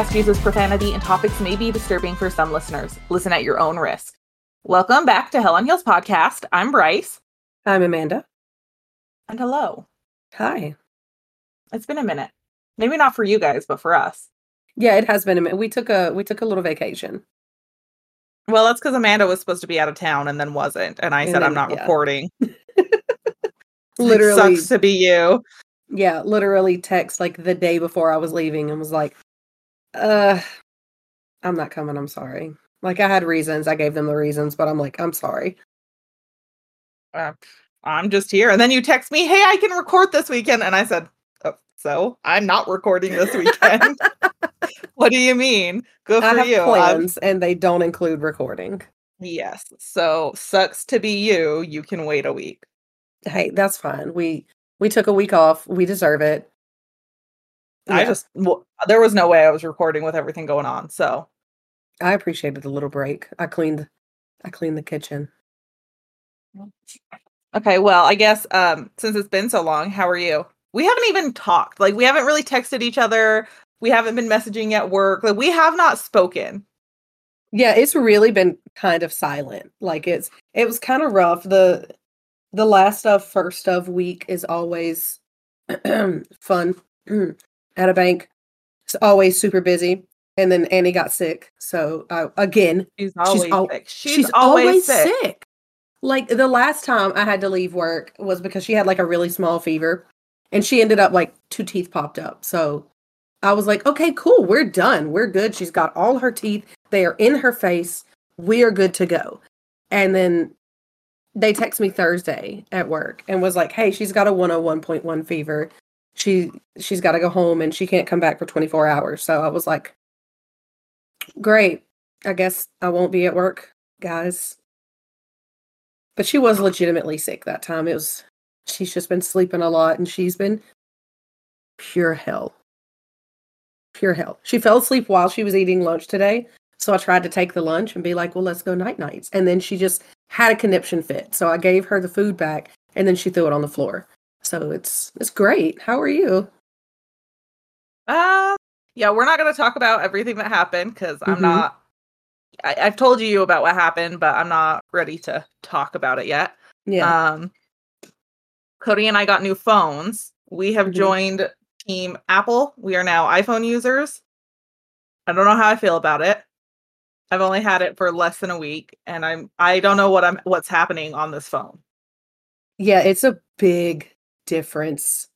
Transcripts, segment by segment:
podcast uses profanity and topics may be disturbing for some listeners. Listen at your own risk. Welcome back to Hell on Heels podcast. I'm Bryce. I'm Amanda. And hello. Hi. It's been a minute. Maybe not for you guys, but for us. Yeah, it has been a minute. We took a we took a little vacation. Well, that's because Amanda was supposed to be out of town and then wasn't, and I And said I'm not yeah. recording. Literally, it sucks to be you. yeah, literally text like the day before I was leaving and was like, "Uh, I'm not coming. I'm sorry." Like I had reasons. I gave them the reasons, but I'm like, "I'm sorry." Uh, I'm just here, and then you text me, "Hey, I can record this weekend," and I said, oh, "So I'm not recording this weekend." what do you mean? Good for you. Plans, and they don't include recording. yes. So sucks to be you. You can wait a week. Hey, that's fine. We we took a week off. We deserve it. I just well, there was no way I was recording with everything going on. So I appreciated the little break. I cleaned I cleaned the kitchen. okay, well, I guess um since it's been so long, how are you? We haven't even talked. Like we haven't really texted each other. We haven't been messaging at work. Like we have not spoken. Yeah, it's really been kind of silent. Like it's it was kind of rough. The the last of first of week is always fun at a bank. It's always super busy. And then Annie got sick. So uh, again, She's always al- sick. She's, always, sick. Like the last time I had to leave work was because she had like a really small fever and she ended up like two teeth popped up. So I was like, okay, cool. We're done. We're good. She's got all her teeth. They are in her face. We are good to go. And then they text me Thursday at work and was like, hey, she's got a 101.1 fever. She she's got to go home and she can't come back for 24 hours. So I was like, great. I guess I won't be at work, guys. But she was legitimately sick that time. It was she's just been sleeping a lot and she's been pure hell. Pure hell. She fell asleep while she was eating lunch today. So I tried to take the lunch and be like, well, let's go night nights. And then she just had a conniption fit. So I gave her the food back and then she threw it on the floor. So it's it's great. How are you? Um, yeah, we're not going to talk about everything that happened because I'm Mhm. not. I, I've told you about what happened, but I'm not ready to talk about it yet. Yeah. Um, Cody and I got new phones. We have Mhm. joined Team Apple. We are now iPhone users. I don't know how I feel about it. I've only had it for less than a week, and I'm I don't know what I'm what's happening on this phone. Yeah, it's a big difference.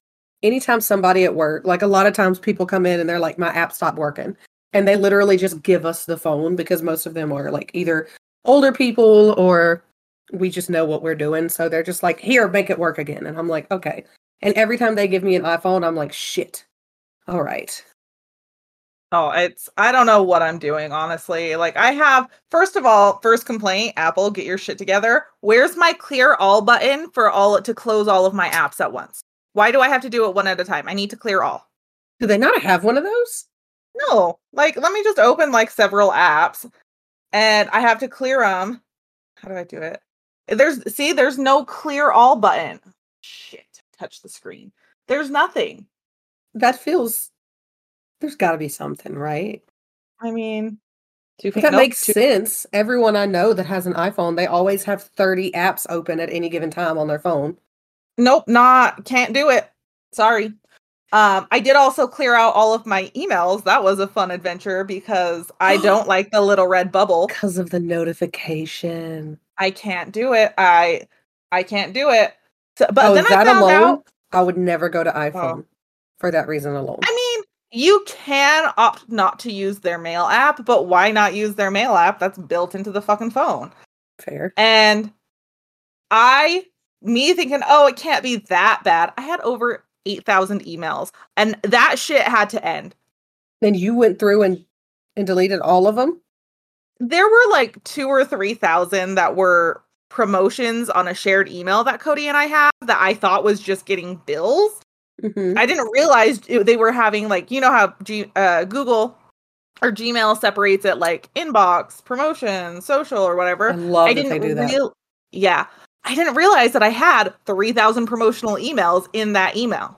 Anytime somebody at work, like a lot of times people come in and they're like, my app stopped working. And they literally just give us the phone because most of them are like either older people or we just know what we're doing. So they're just like, here, make it work again. And I'm like, okay. And every time they give me an iPhone, I'm like, shit. All right. Oh, it's I don't know what I'm doing, honestly. Like I have first of all, first complaint, Apple, get your shit together. Where's my clear all button for all to close all of my apps at once? Why do I have to do it one at a time? I need to clear all. Do they not have one of those? No, like let me just open like several apps and I have to clear them. How do I do it? There's see, there's no clear all button. Shit, touch the screen. There's nothing. That feels, there's got to be something, right? I mean, two That nope, makes two- sense. Everyone I know that has an iPhone, they always have 30 apps open at any given time on their phone. Nope, not can't do it. Sorry. Um, I did also clear out all of my emails. That was a fun adventure because I don't like the little red bubble. Because of the notification. I can't do it. I I can't do it. So, but oh, then I found alone, out. I would never go to iPhone for that reason alone. I mean, you can opt not to use their mail app, but why not use their mail app that's built into the fucking phone? Fair. And I, me thinking, oh, it can't be that bad. I had over 8,000 emails and that shit had to end. Then you went through and, and deleted all of them? There were like two or 3,000 that were promotions on a shared email that Cody and I have that I thought was just getting bills. Mhm. I didn't realize it- they were having like you know how G- uh, Google or Gmail separates it like inbox, promotion, social, or whatever. I love I that didn't they do that. real- yeah, I didn't realize that I had three thousand promotional emails in that email,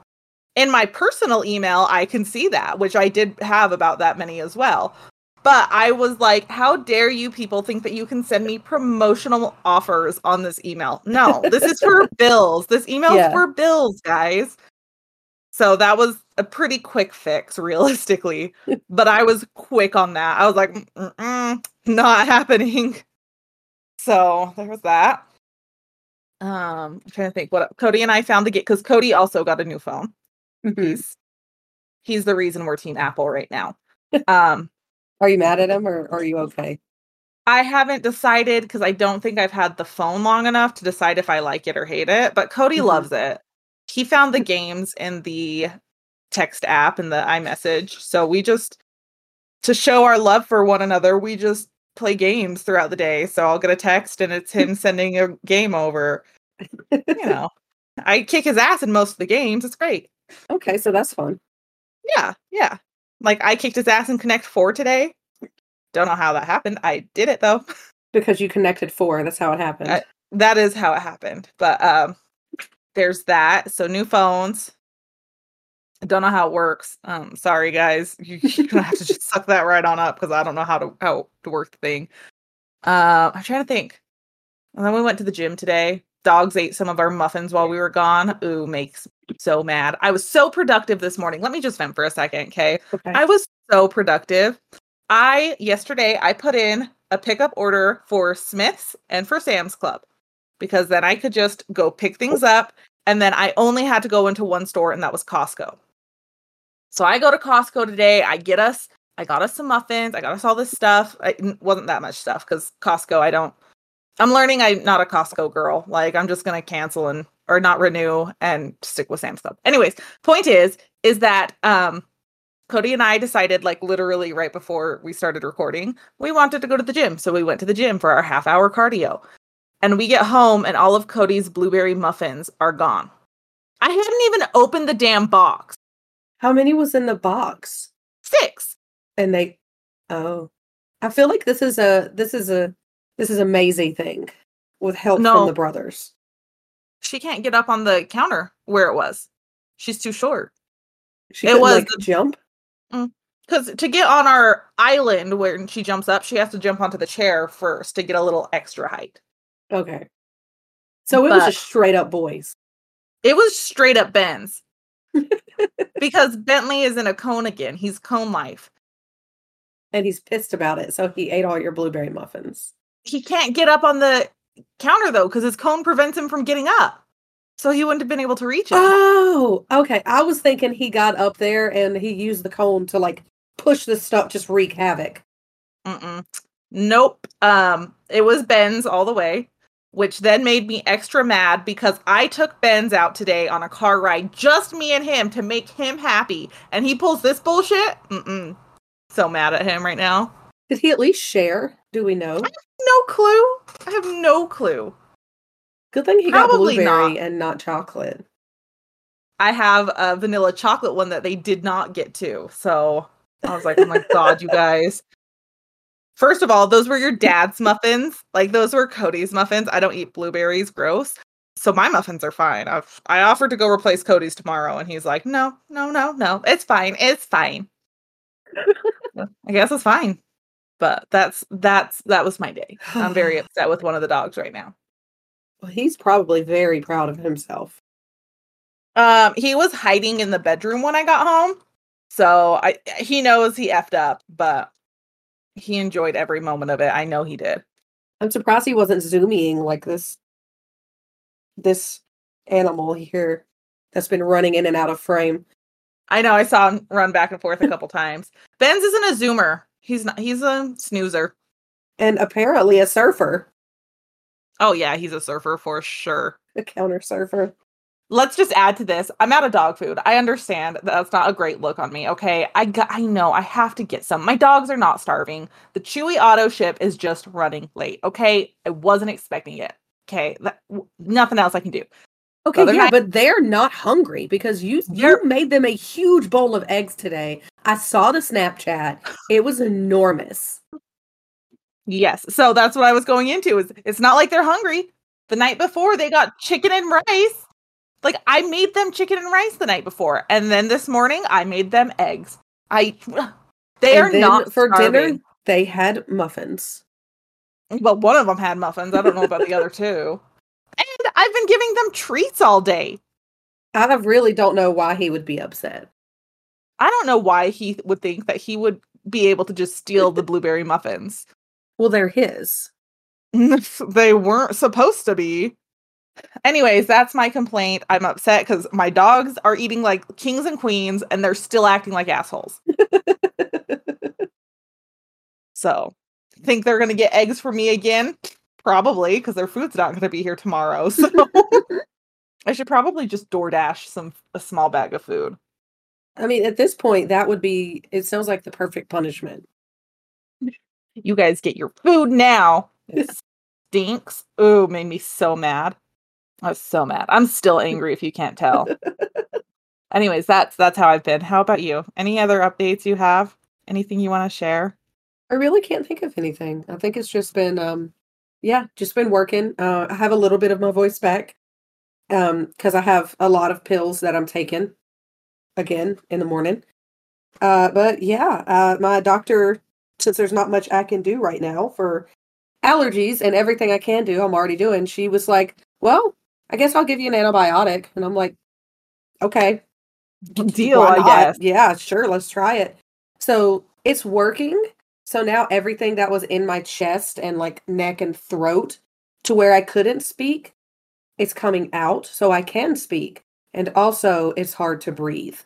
in my personal email, I can see that, which I did have about that many as well. But I was like, how dare you people think that you can send me promotional offers on this email? No, this is for bills. This email is Yeah. for bills, guys. So that was a pretty quick fix, realistically. but I was quick on that. I was like, Mm-mm, not happening. So there was that. Um, I'm trying to think what Cody and I found the game because Cody also got a new phone. Mhm. He's he's the reason we're Team Apple right now. Um, Are you mad at him or are you okay? I haven't decided because I don't think I've had the phone long enough to decide if I like it or hate it. But Cody Mhm. loves it. He found the games in the text app and the iMessage. So we just to show our love for one another, we just play games throughout the day. So I'll get a text and it's him sending a game over. You know, I kick his ass in most of the games. It's great. Okay, so that's fun. Yeah, yeah. Like I kicked his ass in Connect Four today. Don't know how that happened. I did it though. Because you connected four. That's how it happened. I- that is how it happened. But um there's that. So new phones. I don't know how it works. Um sorry guys. You, you're gonna have to just suck that right on up because I don't know how to how to work the thing. Uh, I'm trying to think. And then we went to the gym today. Dogs ate some of our muffins while we were gone. Ooh, makes me so mad. I was so productive this morning. Let me just vent for a second, okay? okay. I was so productive. I yesterday I put in a pickup order for Smith's and for Sam's Club because then I could just go pick things up and then I only had to go into one store and that was Costco. So I go to Costco today, I get us I got us some muffins, I got us all this stuff. It wasn't that much stuff cuz Costco I don't I'm learning I'm not a Costco girl. Like I'm just going to cancel and or not renew and stick with Sam's Club. Anyways, point is is that um Cody and I decided, like literally right before we started recording, we wanted to go to the gym. So we went to the gym for our half hour cardio. And we get home, and all of Cody's blueberry muffins are gone. I hadn't even opened the damn box. How many was in the box? Six. And they oh. I feel like this is a this is a this is a Maisie thing with help No. from the brothers. She can't get up on the counter where it was. She's too short. She It was like, the- jump. Mm, because to get on our island where she jumps up, she has to jump onto the chair first to get a little extra height. Okay. So it was just straight up boys. It was straight up Ben's. because Bentley is in a cone again. He's cone life. And he's pissed about it. So he ate all your blueberry muffins. he can't get up on the counter though because his cone prevents him from getting up. So he wouldn't have been able to reach it. Oh, okay. I was thinking he got up there and he used the cone to like push the stuff, just wreak havoc. Mm-mm. Nope. Um, it was Ben's all the way, which then made me extra mad because I took Ben's out today on a car ride, just me and him, to make him happy, and he pulls this bullshit. Mm-mm. So mad at him right now. Did he at least share? Do we know? No clue. I have no clue. Good thing he got blueberry not. and not chocolate. I have a vanilla chocolate one that they did not get to. So I was like, oh my God, you guys. First of all, those were your dad's muffins. Like those were Cody's muffins. I don't eat blueberries, gross. So my muffins are fine. I've, I offered to go replace Cody's tomorrow, and he's like, no, no, no, no. It's fine. It's fine. I guess it's fine. But that's that's that was my day. I'm very upset with one of the dogs right now. Well, he's probably very proud of himself. Um, he was hiding in the bedroom when I got home. So I he knows he effed up, but he enjoyed every moment of it. I know he did. I'm surprised he wasn't zooming like this. This animal here that's been running in and out of frame. I know I saw him run back and forth a couple times. Ben's isn't a zoomer. He's not he's a snoozer. And apparently a surfer, Oh yeah, he's a surfer for sure. a counter surfer. Let's just add to this. I'm out of dog food. I understand that that's not a great look on me. Okay, I got, I know I have to get some. My dogs are not starving. The Chewy auto ship is just running late. Okay, I wasn't expecting it. Okay, that, w- nothing else I can do. Okay, yeah, night- but they're not hungry because you you made them a huge bowl of eggs today. I saw the Snapchat. It was enormous. Yes, so that's what I was going into. Is it's not like they're hungry. The night before they got chicken and rice. Like I made them chicken and rice the night before, and then this morning I made them eggs. I they And are not for dinner. They had muffins. Well, one of them had muffins. I don't know about the other two. And I've been giving them treats all day. I really don't know why he would be upset. I don't know why he would think that he would be able to just steal the blueberry muffins. Well, they're his. they weren't supposed to be. Anyways, that's my complaint. I'm upset because my dogs are eating like kings and queens and they're still acting like assholes. So, think they're going to get eggs for me again? Probably because their food's not going to be here tomorrow. So, I should probably just DoorDash some a small bag of food. I mean, at this point, that would be. It sounds like the perfect punishment. You guys get your food now. It stinks. Ooh, made me so mad. I was so mad. I'm still angry if you can't tell. Anyways, that's that's how I've been. How about you? Any other updates you have? Anything you want to share? I really can't think of anything. I think it's just been, um, yeah, just been working. Uh, I have a little bit of my voice back um, because I have a lot of pills that I'm taking again in the morning. Uh, but yeah, uh, my doctor, since there's not much I can do right now for allergies and everything I can do, I'm already doing. She was like, "Well, I guess I'll give you an antibiotic," and I'm like, "Okay, Deal, I guess. Yeah, sure, let's try it. So it's working. So now everything that was in my chest and like neck and throat to where I couldn't speak, it's coming out so I can speak. And also, it's hard to breathe.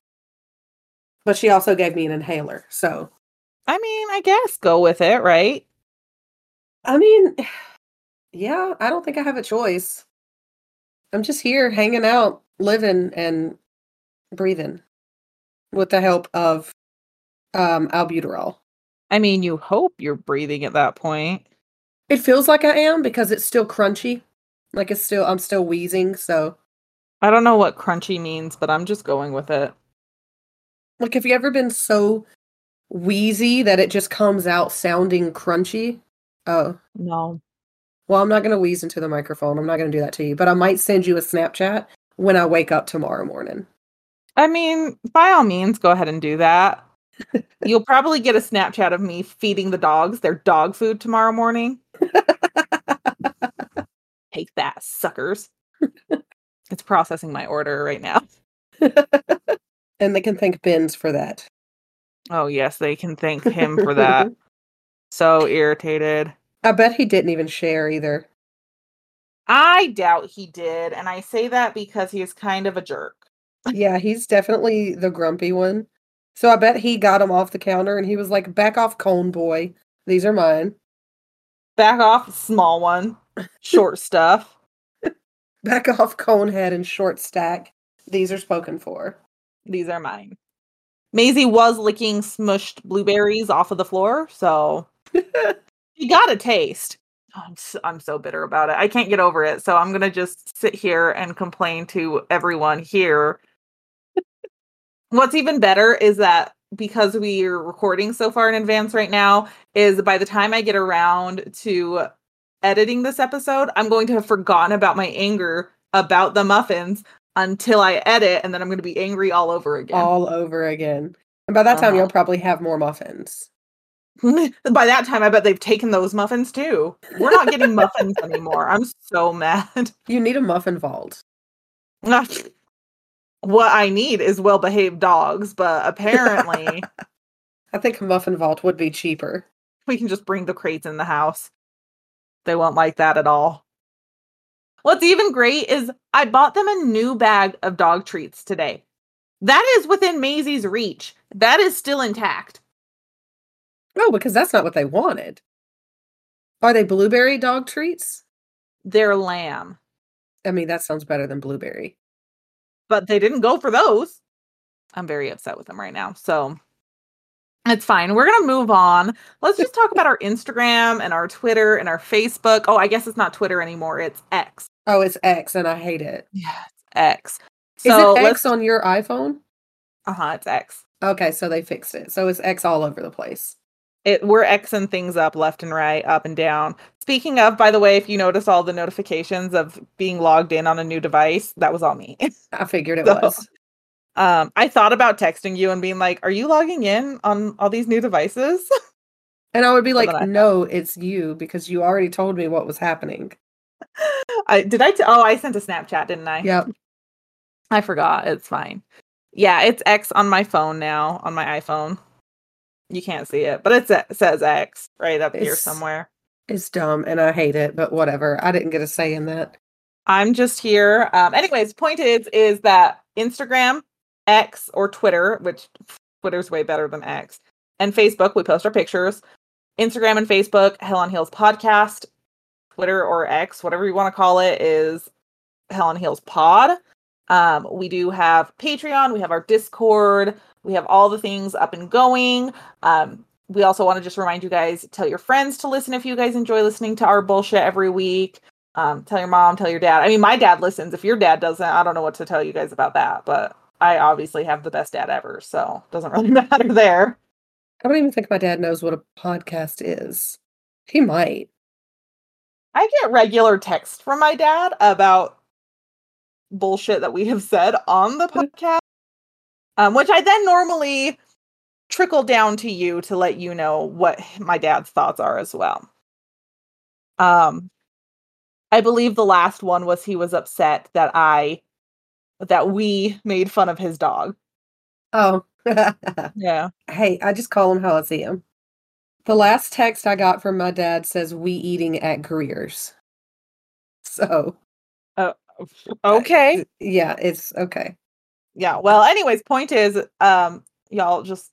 But she also gave me an inhaler. So, I mean, I guess go with it, right? I mean, yeah, I don't think I have a choice. I'm just here hanging out, living and breathing with the help of um albuterol. I mean, you hope you're breathing at that point. It feels like I am because it's still crunchy. Like it's still I'm still wheezing, so I don't know what crunchy means, but I'm just going with it. like have you ever been so wheezy that it just comes out sounding crunchy? Oh. No. Well, I'm not going to wheeze into the microphone. I'm not going to do that to you, but I might send you a Snapchat when I wake up tomorrow morning. I mean, by all means, go ahead and do that. You'll probably get a Snapchat of me feeding the dogs their dog food tomorrow morning. Take that, suckers. it's processing my order right now. and they can thank Ben's for that. Oh, yes, they can thank him for that. so irritated. I bet he didn't even share either. I doubt he did. And I say that because he is kind of a jerk. Yeah, he's definitely the grumpy one. So I bet he got him off the counter and he was like, back off, cone boy. These are mine. Back off, small one. Short stuff. Back off, cone head and short stack. These are spoken for. These are mine. Maisie was licking smushed blueberries off of the floor, so you got a taste. Oh, I'm so, I'm so bitter about it. I can't get over it. So I'm gonna just sit here and complain to everyone here. What's even better is that because we are recording so far in advance right now, is by the time I get around to editing this episode, I'm going to have forgotten about my anger about the muffins until I edit, and then I'm going to be angry all over again. All over again. And by that time, Uh-huh. you'll probably have more muffins. By that time, I bet they've taken those muffins too. We're not getting muffins anymore. I'm so mad. You need a muffin vault. what I need is well behaved dogs, but apparently I think a muffin vault would be cheaper. we can just bring the crates in the house. They won't like that at all. What's even great is I bought them a new bag of dog treats today. That is within Maisie's reach. That is still intact. Oh, because that's not what they wanted. Are they blueberry dog treats? They're lamb, I mean, that sounds better than blueberry. but they didn't go for those. I'm very upset with them right now. So it's fine. We're going to move on. Let's just talk about our Instagram and our Twitter and our Facebook. Oh, I guess it's not Twitter anymore. It's X. Oh, it's X and I hate it. Yeah, it's X. Is So it let's X on your iPhone? uh-huh, it's X. Okay, so they fixed it. So it's X all over the place. It we're Xing things up left and right, up and down. Speaking of, by the way, if you notice all the notifications of being logged in on a new device, that was all me. I figured it So- was. um, I thought about texting you and being like, "Are you logging in on all these new devices?" And I would be like, I- no, it's you because you already told me what was happening. I did. I t- oh, I sent a Snapchat, didn't I? Yep. I forgot. It's fine. Yeah, it's X on my phone now, on my iPhone. You can't see it, but it says X right up here somewhere. It's dumb and I hate it, but whatever. I didn't get a say in that. I'm just here. Um, anyways, point is is that Instagram, X, or Twitter, which Twitter's way better than X, and Facebook, we post our pictures. Instagram and Facebook, Hell on Heels podcast. Twitter or X, whatever you want to call it, is Hell on Heels Pod. Um, we do have Patreon, we have our Discord, we have all the things up and going. Um, we also want to just remind you guys, tell your friends to listen if you guys enjoy listening to our bullshit every week. Um, tell your mom, tell your dad. I mean, my dad listens. If your dad doesn't, I don't know what to tell you guys about that, but I obviously have the best dad ever, so it doesn't really matter there. I don't even think my dad knows what a podcast is. He might. I get regular text from my dad about bullshit that we have said on the podcast, um, which I then normally trickle down to you to let you know what my dad's thoughts are as well. Um, I believe the last one was he was upset that I that we made fun of his dog. Oh. Yeah. hey, I just call him how I see him. The last text I got from my dad says we eating at Greer's. So Okay. yeah, it's okay. Yeah well anyways point is um y'all just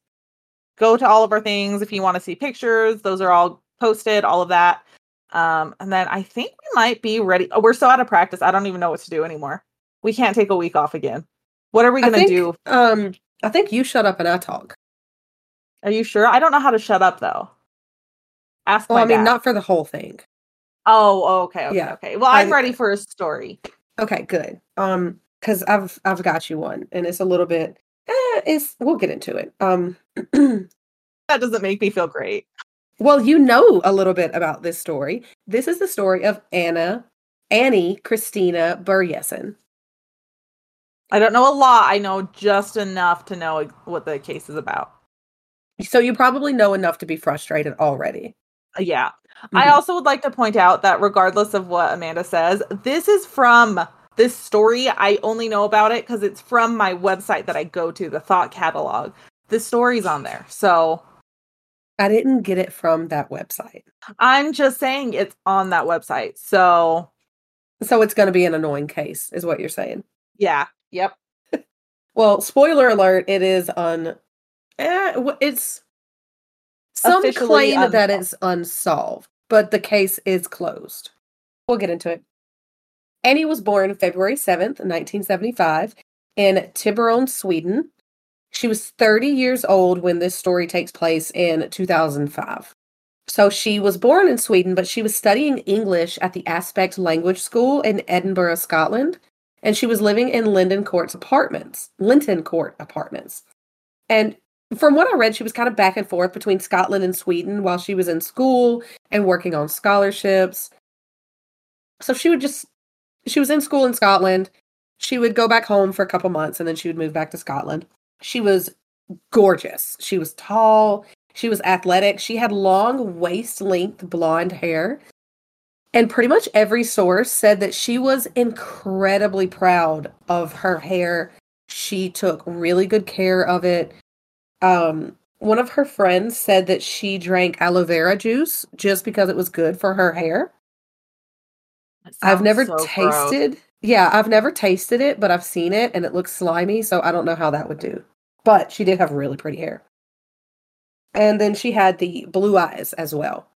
go to all of our things if you want to see pictures those are all posted all of that um and then i think we might be ready oh, we're so out of practice i don't even know what to do anymore we can't take a week off again what are we gonna think, do Um, I think you shut up and I talk. are you sure i don't know how to shut up though ask Well, I mean, dad. not for the whole thing. oh oh, okay okay Yeah. okay well i'm I- ready for a story Okay, good. Um, because I've I've got you one, and it's a little bit. Eh, it's we'll get into it. Um, that doesn't make me feel great well, you know a little bit about this story. This is the story of Anna, Annie Christina Borjesson. i don't know a lot i know just enough to know what the case is about So you probably know enough to be frustrated already. Uh, yeah I Mhm. also would like to point out that regardless of what Amanda says, this is from this story. I only know about it because it's from my website that I go to, the Thought Catalog. The story's on there. So I didn't get it from that website, I'm just saying it's on that website. So so it's going to be an annoying case, is what you're saying. yeah. Yep. Well, spoiler alert, it is un eh, it's some Officially claim that it's unsolved, but the case is closed. We'll get into it. Annie was born February 7th, 1975, in Tiburon, Sweden. She was 30 years old when this story takes place in 2005. So she was born in Sweden, but she was studying English at the Aspect Language School in Edinburgh, Scotland and she was living in Linden Court's apartments, Linton Court apartments. And from what I read, she was kind of back and forth between Scotland and Sweden while she was in school and working on scholarships. So she would just, she was in school in Scotland. She would go back home for a couple months and then she would move back to Scotland. She was gorgeous. She was tall. She was athletic. She had long waist length blonde hair. And pretty much every source said that she was incredibly proud of her hair. She took really good care of it. Um, one of her friends said that she drank aloe vera juice just because it was good for her hair. I've never so gross. tasted. Yeah, I've never tasted it, but I've seen it and it looks slimy, so I don't know how that would do. But she did have really pretty hair. And then she had the blue eyes as well.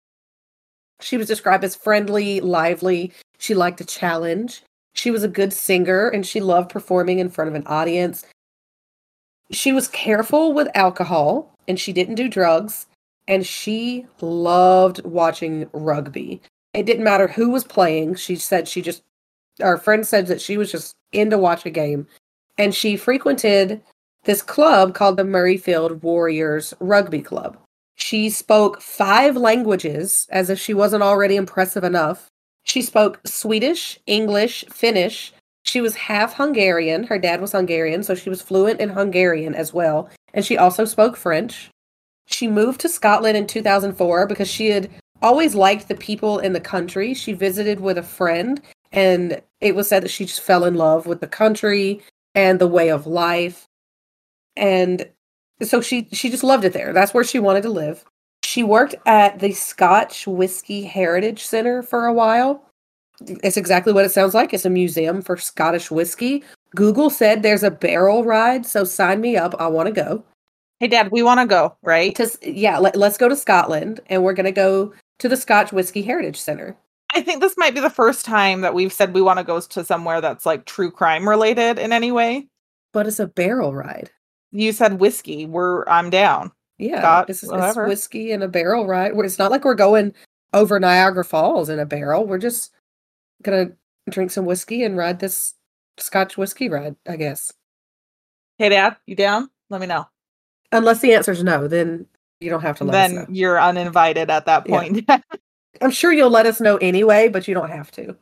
She was described as friendly, lively. She liked a challenge. She was a good singer and she loved performing in front of an audience. She was careful with alcohol and she didn't do drugs. And she loved watching rugby. It didn't matter who was playing. She said she just, our friend said that she was just into watch a game. And she frequented this club called the Murrayfield Warriors Rugby Club. She spoke five languages as if she wasn't already impressive enough. She spoke Swedish, English, Finnish. She was half Hungarian. Her dad was Hungarian, so she was fluent in Hungarian as well. And she also spoke French. She moved to Scotland in 2004 because she had always liked the people in the country. She visited with a friend, and it was said that she just fell in love with the country and the way of life. And so she she just loved it there. That's where she wanted to live. She worked at the Scotch Whisky Heritage Center for a while. It's exactly what it sounds like. It's a museum for Scottish whiskey. Google said there's a barrel ride, so sign me up. I want to go. Hey, Dad, we want to go, right? To, yeah, let, let's go to Scotland and we're going to go to the Scotch Whisky Heritage Center. I think this might be the first time that we've said we want to go to somewhere that's like true crime related in any way. But it's a barrel ride. You said whiskey. We're I'm down. Yeah, Scott, it's, it's whatever. whiskey and a barrel ride. It's not like we're going over Niagara Falls in a barrel. We're just gonna drink some whiskey and ride this Scotch whiskey ride, I guess. Hey, Dad, you down? Let me know. Unless the answer is no, then you don't have to let then us know. you're uninvited at that Yeah. point. I'm sure you'll let us know anyway, but you don't have to.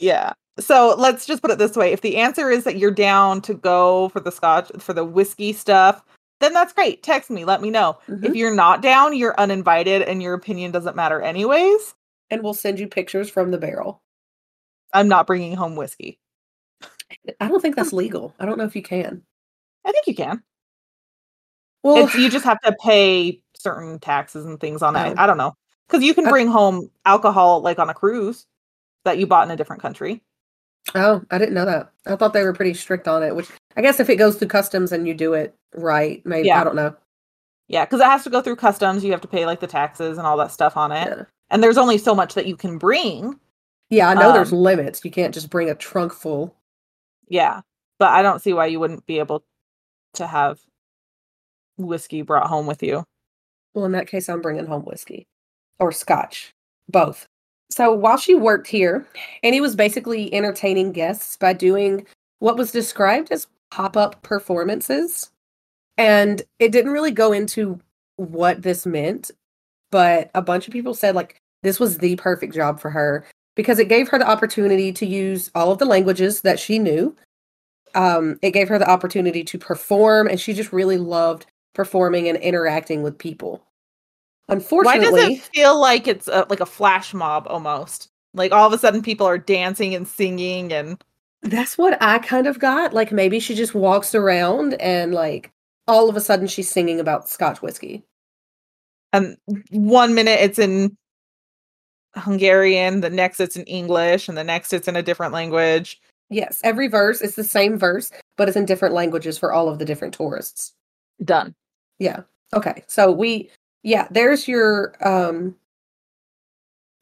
yeah. So let's just put it this way: if the answer is that you're down to go for the Scotch for the whiskey stuff, then that's great. Text me, let me know. Mhm. If you're not down, you're uninvited, and your opinion doesn't matter anyways. And we'll send you pictures from the barrel. I'm not bringing home whiskey. I don't think that's legal. I don't know if you can. I think you can. Well, It's, you just have to pay certain taxes and things on Oh. it. I don't know because you can I- bring home alcohol like on a cruise that you bought in a different country. oh, I didn't know that. I thought they were pretty strict on it. Which I guess if it goes through customs and you do it right, maybe Yeah. I don't know. Yeah, because it has to go through customs. You have to pay like the taxes and all that stuff on it. Yeah. And there's only so much that you can bring. Yeah, I know there's Um, limits. You can't just bring a trunk full. Yeah, but I don't see why you wouldn't be able to have whiskey brought home with you. Well, in that case, I'm bringing home whiskey or scotch, both. So while she worked here, Annie was basically entertaining guests by doing what was described as pop up performances. And it didn't really go into what this meant, but a bunch of people said like this was the perfect job for her because it gave her the opportunity to use all of the languages that she knew. Um, it gave her the opportunity to perform, and she just really loved performing and interacting with people. Unfortunately, why does it feel like it's a, like a flash mob almost? Like all of a sudden people are dancing and singing and that's what I kind of got. Like maybe she just walks around and like all of a sudden she's singing about Scotch whiskey. and one minute it's in Hungarian, the next it's in English, and the next it's in a different language. Yes, every verse is the same verse, but it's in different languages for all of the different tourists. Done. Yeah. Okay. So we yeah, there's your um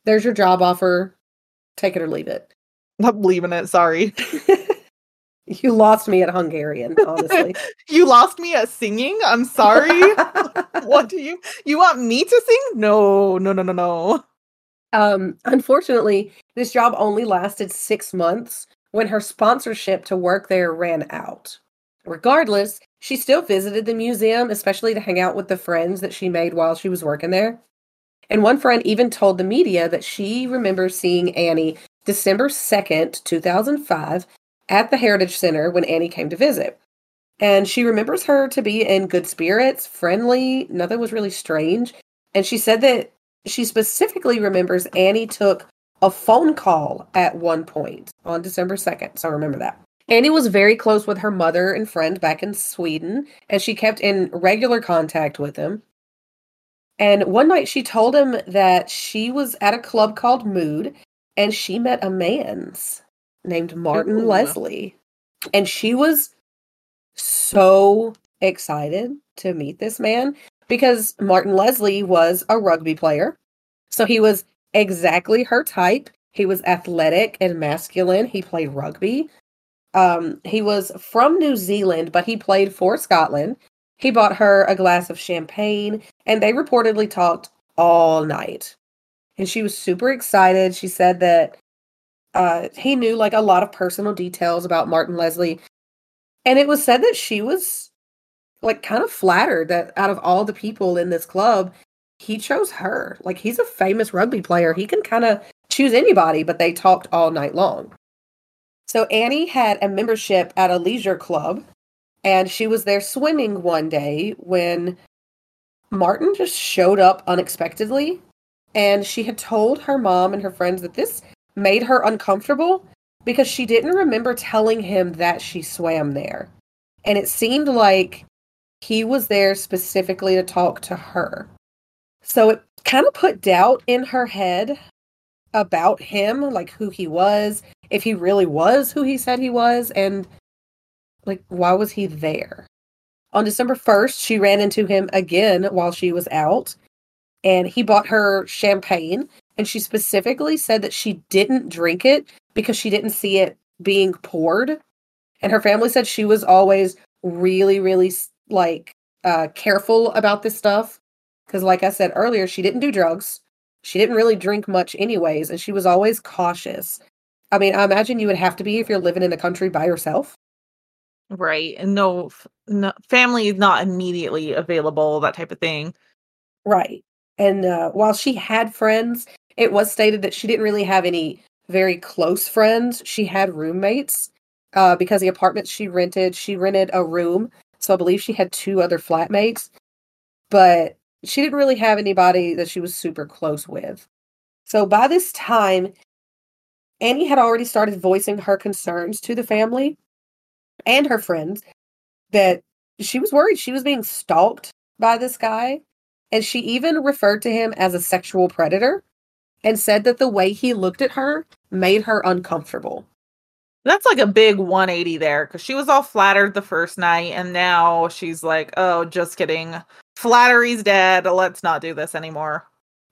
there's your job offer. Take it or leave it. I'm leaving it. Sorry. you lost me at Hungarian, honestly. You lost me at singing. I'm sorry. what do you you want me to sing? No, no, no, no, no. Um, unfortunately, this job only lasted six months when her sponsorship to work there ran out. Regardless, she still visited the museum, especially to hang out with the friends that she made while she was working there. And one friend even told the media that she remembers seeing Annie December 2nd, 2005, at the Heritage Center when Annie came to visit. And she remembers her to be in good spirits, friendly, nothing was really strange. And she said that she specifically remembers Annie took a phone call at one point on December 2nd. So remember that. Annie was very close with her mother and friend back in Sweden, and she kept in regular contact with him. And one night she told him that she was at a club called Mood and she met a man's named Martin Ooh. Leslie. And she was so excited to meet this man because Martin Leslie was a rugby player. So he was exactly her type. He was athletic and masculine. He played rugby. Um, he was from New Zealand, but he played for Scotland. He bought her a glass of champagne, and they reportedly talked all night. And she was super excited. She said that uh, he knew like a lot of personal details about Martin Leslie. And it was said that she was like kind of flattered that out of all the people in this club, he chose her. Like he's a famous rugby player. He can kind of choose anybody, but they talked all night long. So Annie had a membership at a leisure club and she was there swimming one day when Martin just showed up unexpectedly and she had told her mom and her friends that this made her uncomfortable because she didn't remember telling him that she swam there. And it seemed like he was there specifically to talk to her. So it kind of put doubt in her head about him, like who he was, if he really was who he said he was, and like why was he there? On December 1st, she ran into him again while she was out, and he bought her champagne. And she specifically said that she didn't drink it because she didn't see it being poured. And her family said she was always really, really like uh, careful about this stuff. Because, like I said earlier, she didn't do drugs. She didn't really drink much, anyways, and she was always cautious. I mean, I imagine you would have to be if you're living in the country by yourself. Right. And no, no family is not immediately available, that type of thing. Right. And uh, while she had friends, it was stated that she didn't really have any very close friends. She had roommates uh, because the apartment she rented, she rented a room. So I believe she had two other flatmates, but she didn't really have anybody that she was super close with. So by this time, Annie had already started voicing her concerns to the family and her friends that she was worried she was being stalked by this guy. And she even referred to him as a sexual predator and said that the way he looked at her made her uncomfortable. That's like a big 180 there because she was all flattered the first night and now she's like, oh, just kidding. Flattery's dead. Let's not do this anymore.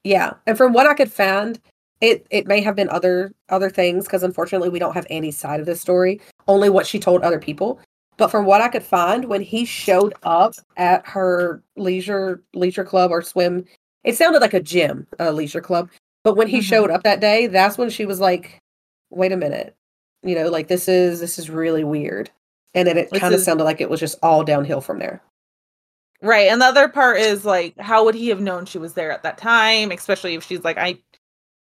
Yeah. And from what I could find, it it may have been other other things because unfortunately we don't have any side of this story, only what she told other people. But from what I could find, when he showed up at her leisure leisure club or swim, it sounded like a gym, a leisure club. But when he mm-hmm. showed up that day, that's when she was like, "Wait a minute, you know, like this is this is really weird." And then it kind of sounded like it was just all downhill from there. Right. And the other part is like, how would he have known she was there at that time? Especially if she's like, I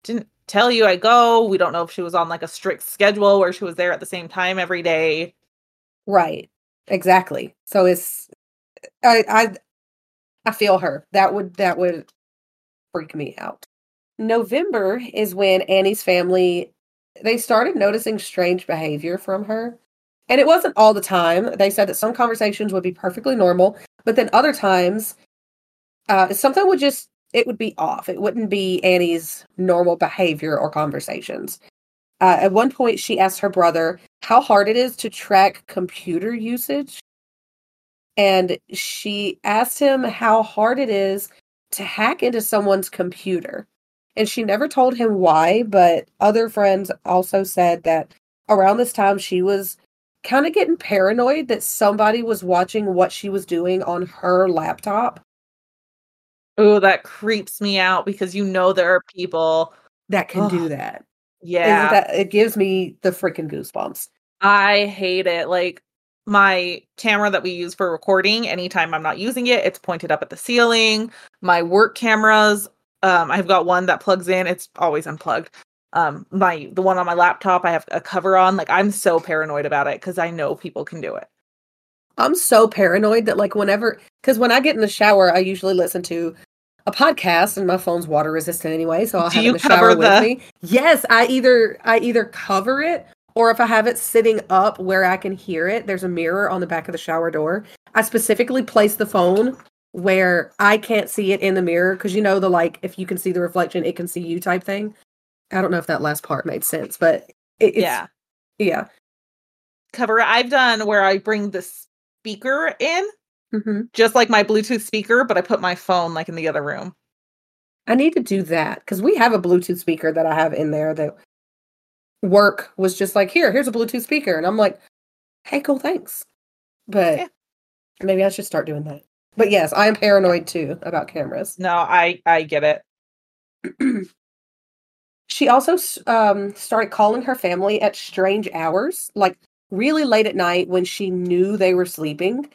didn't tell you I go. We don't know if she was on like a strict schedule where she was there at the same time every day. Right. Exactly. So it's I I I feel her. That would that would freak me out. November is when Annie's family they started noticing strange behavior from her. And it wasn't all the time. They said that some conversations would be perfectly normal, but then other times uh, something would just it would be off. It wouldn't be Annie's normal behavior or conversations. Uh, at one point, she asked her brother how hard it is to track computer usage. And she asked him how hard it is to hack into someone's computer. And she never told him why, but other friends also said that around this time she was kind of getting paranoid that somebody was watching what she was doing on her laptop Oh, that creeps me out because you know there are people that can do that. Yeah. That, it gives me the freaking goosebumps. I hate it. Like my camera that we use for recording, anytime I'm not using it, it's pointed up at the ceiling. My work cameras, um, I've got one that plugs in, it's always unplugged. Um, my the one on my laptop, I have a cover on. Like I'm so paranoid about it because I know people can do it. I'm so paranoid that like whenever because when I get in the shower, I usually listen to a podcast and my phone's water resistant anyway, so I'll Do have it in the shower the... with me. Yes, I either I either cover it or if I have it sitting up where I can hear it, there's a mirror on the back of the shower door. I specifically place the phone where I can't see it in the mirror because you know the like if you can see the reflection, it can see you type thing. I don't know if that last part made sense, but it, yeah, yeah. Cover. I've done where I bring the speaker in Mm-hmm. Just like my Bluetooth speaker, but I put my phone like in the other room. I need to do that because we have a Bluetooth speaker that I have in there that work was just like, here, here's a Bluetooth speaker. And I'm like, hey, cool, thanks. But yeah. maybe I should start doing that. But yes, I am paranoid too about cameras. No, I I get it. she also um, started calling her family at strange hours, like really late at night when she knew they were sleeping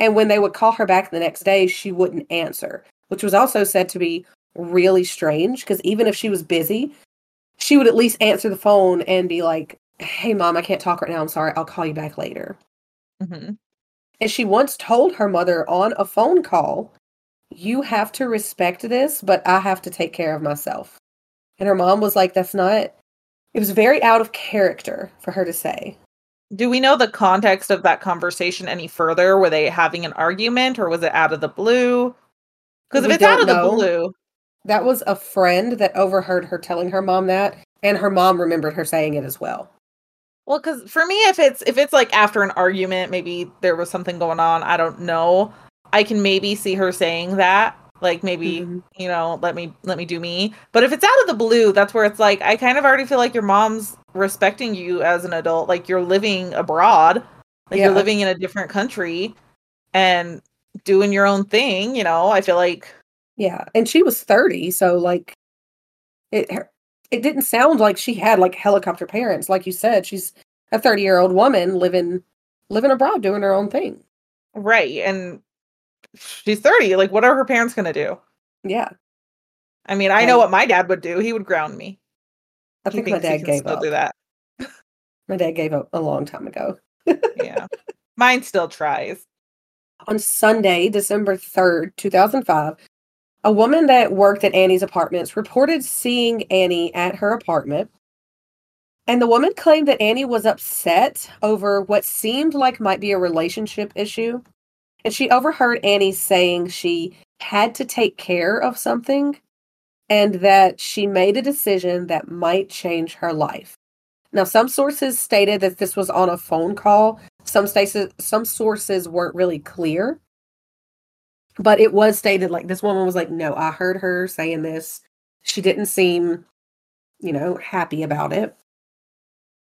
and when they would call her back the next day, she wouldn't answer, which was also said to be really strange because even if she was busy, she would at least answer the phone and be like, Hey, mom, I can't talk right now. I'm sorry. I'll call you back later. hmm And she once told her mother on a phone call, You have to respect this, but I have to take care of myself. And her mom was like, That's not, it was very out of character for her to say. Do we know the context of that conversation any further? Were they having an argument or was it out of the blue? Because if it's out of the blue, That was a friend that overheard her telling her mom that, and her mom remembered her saying it as well. well, because for me, if it's if it's like after an argument, maybe there was something going on. I don't know. I can maybe see her saying that, like maybe Mhm. you know, let me let me do me. But if it's out of the blue, that's where it's like I kind of already feel like your mom's respecting you as an adult. Like you're living abroad, like you're living in a different country, and doing your own thing. You know, I feel like Yeah, and she was 30, so like it her, it didn't sound like she had like helicopter parents like you said. She's a 30-year-old woman living living abroad doing her own thing. right, and she's thirty. Like, what are her parents gonna do? Yeah. I mean, I know what my dad would do. He would ground me. I think my dad can gave still up. do that. My dad gave up a long time ago. Yeah, mine still tries. On Sunday, December 3rd, 2005, a woman that worked at Annie's apartments reported seeing Annie at her apartment. And the woman claimed that Annie was upset over what seemed like might be a relationship issue. And she overheard Annie saying she had to take care of something and that she made a decision that might change her life. Now, some sources stated that this was on a phone call. Some staces, some sources weren't really clear, but it was stated like this woman was like, "No, I heard her saying this. She didn't seem, you know, happy about it."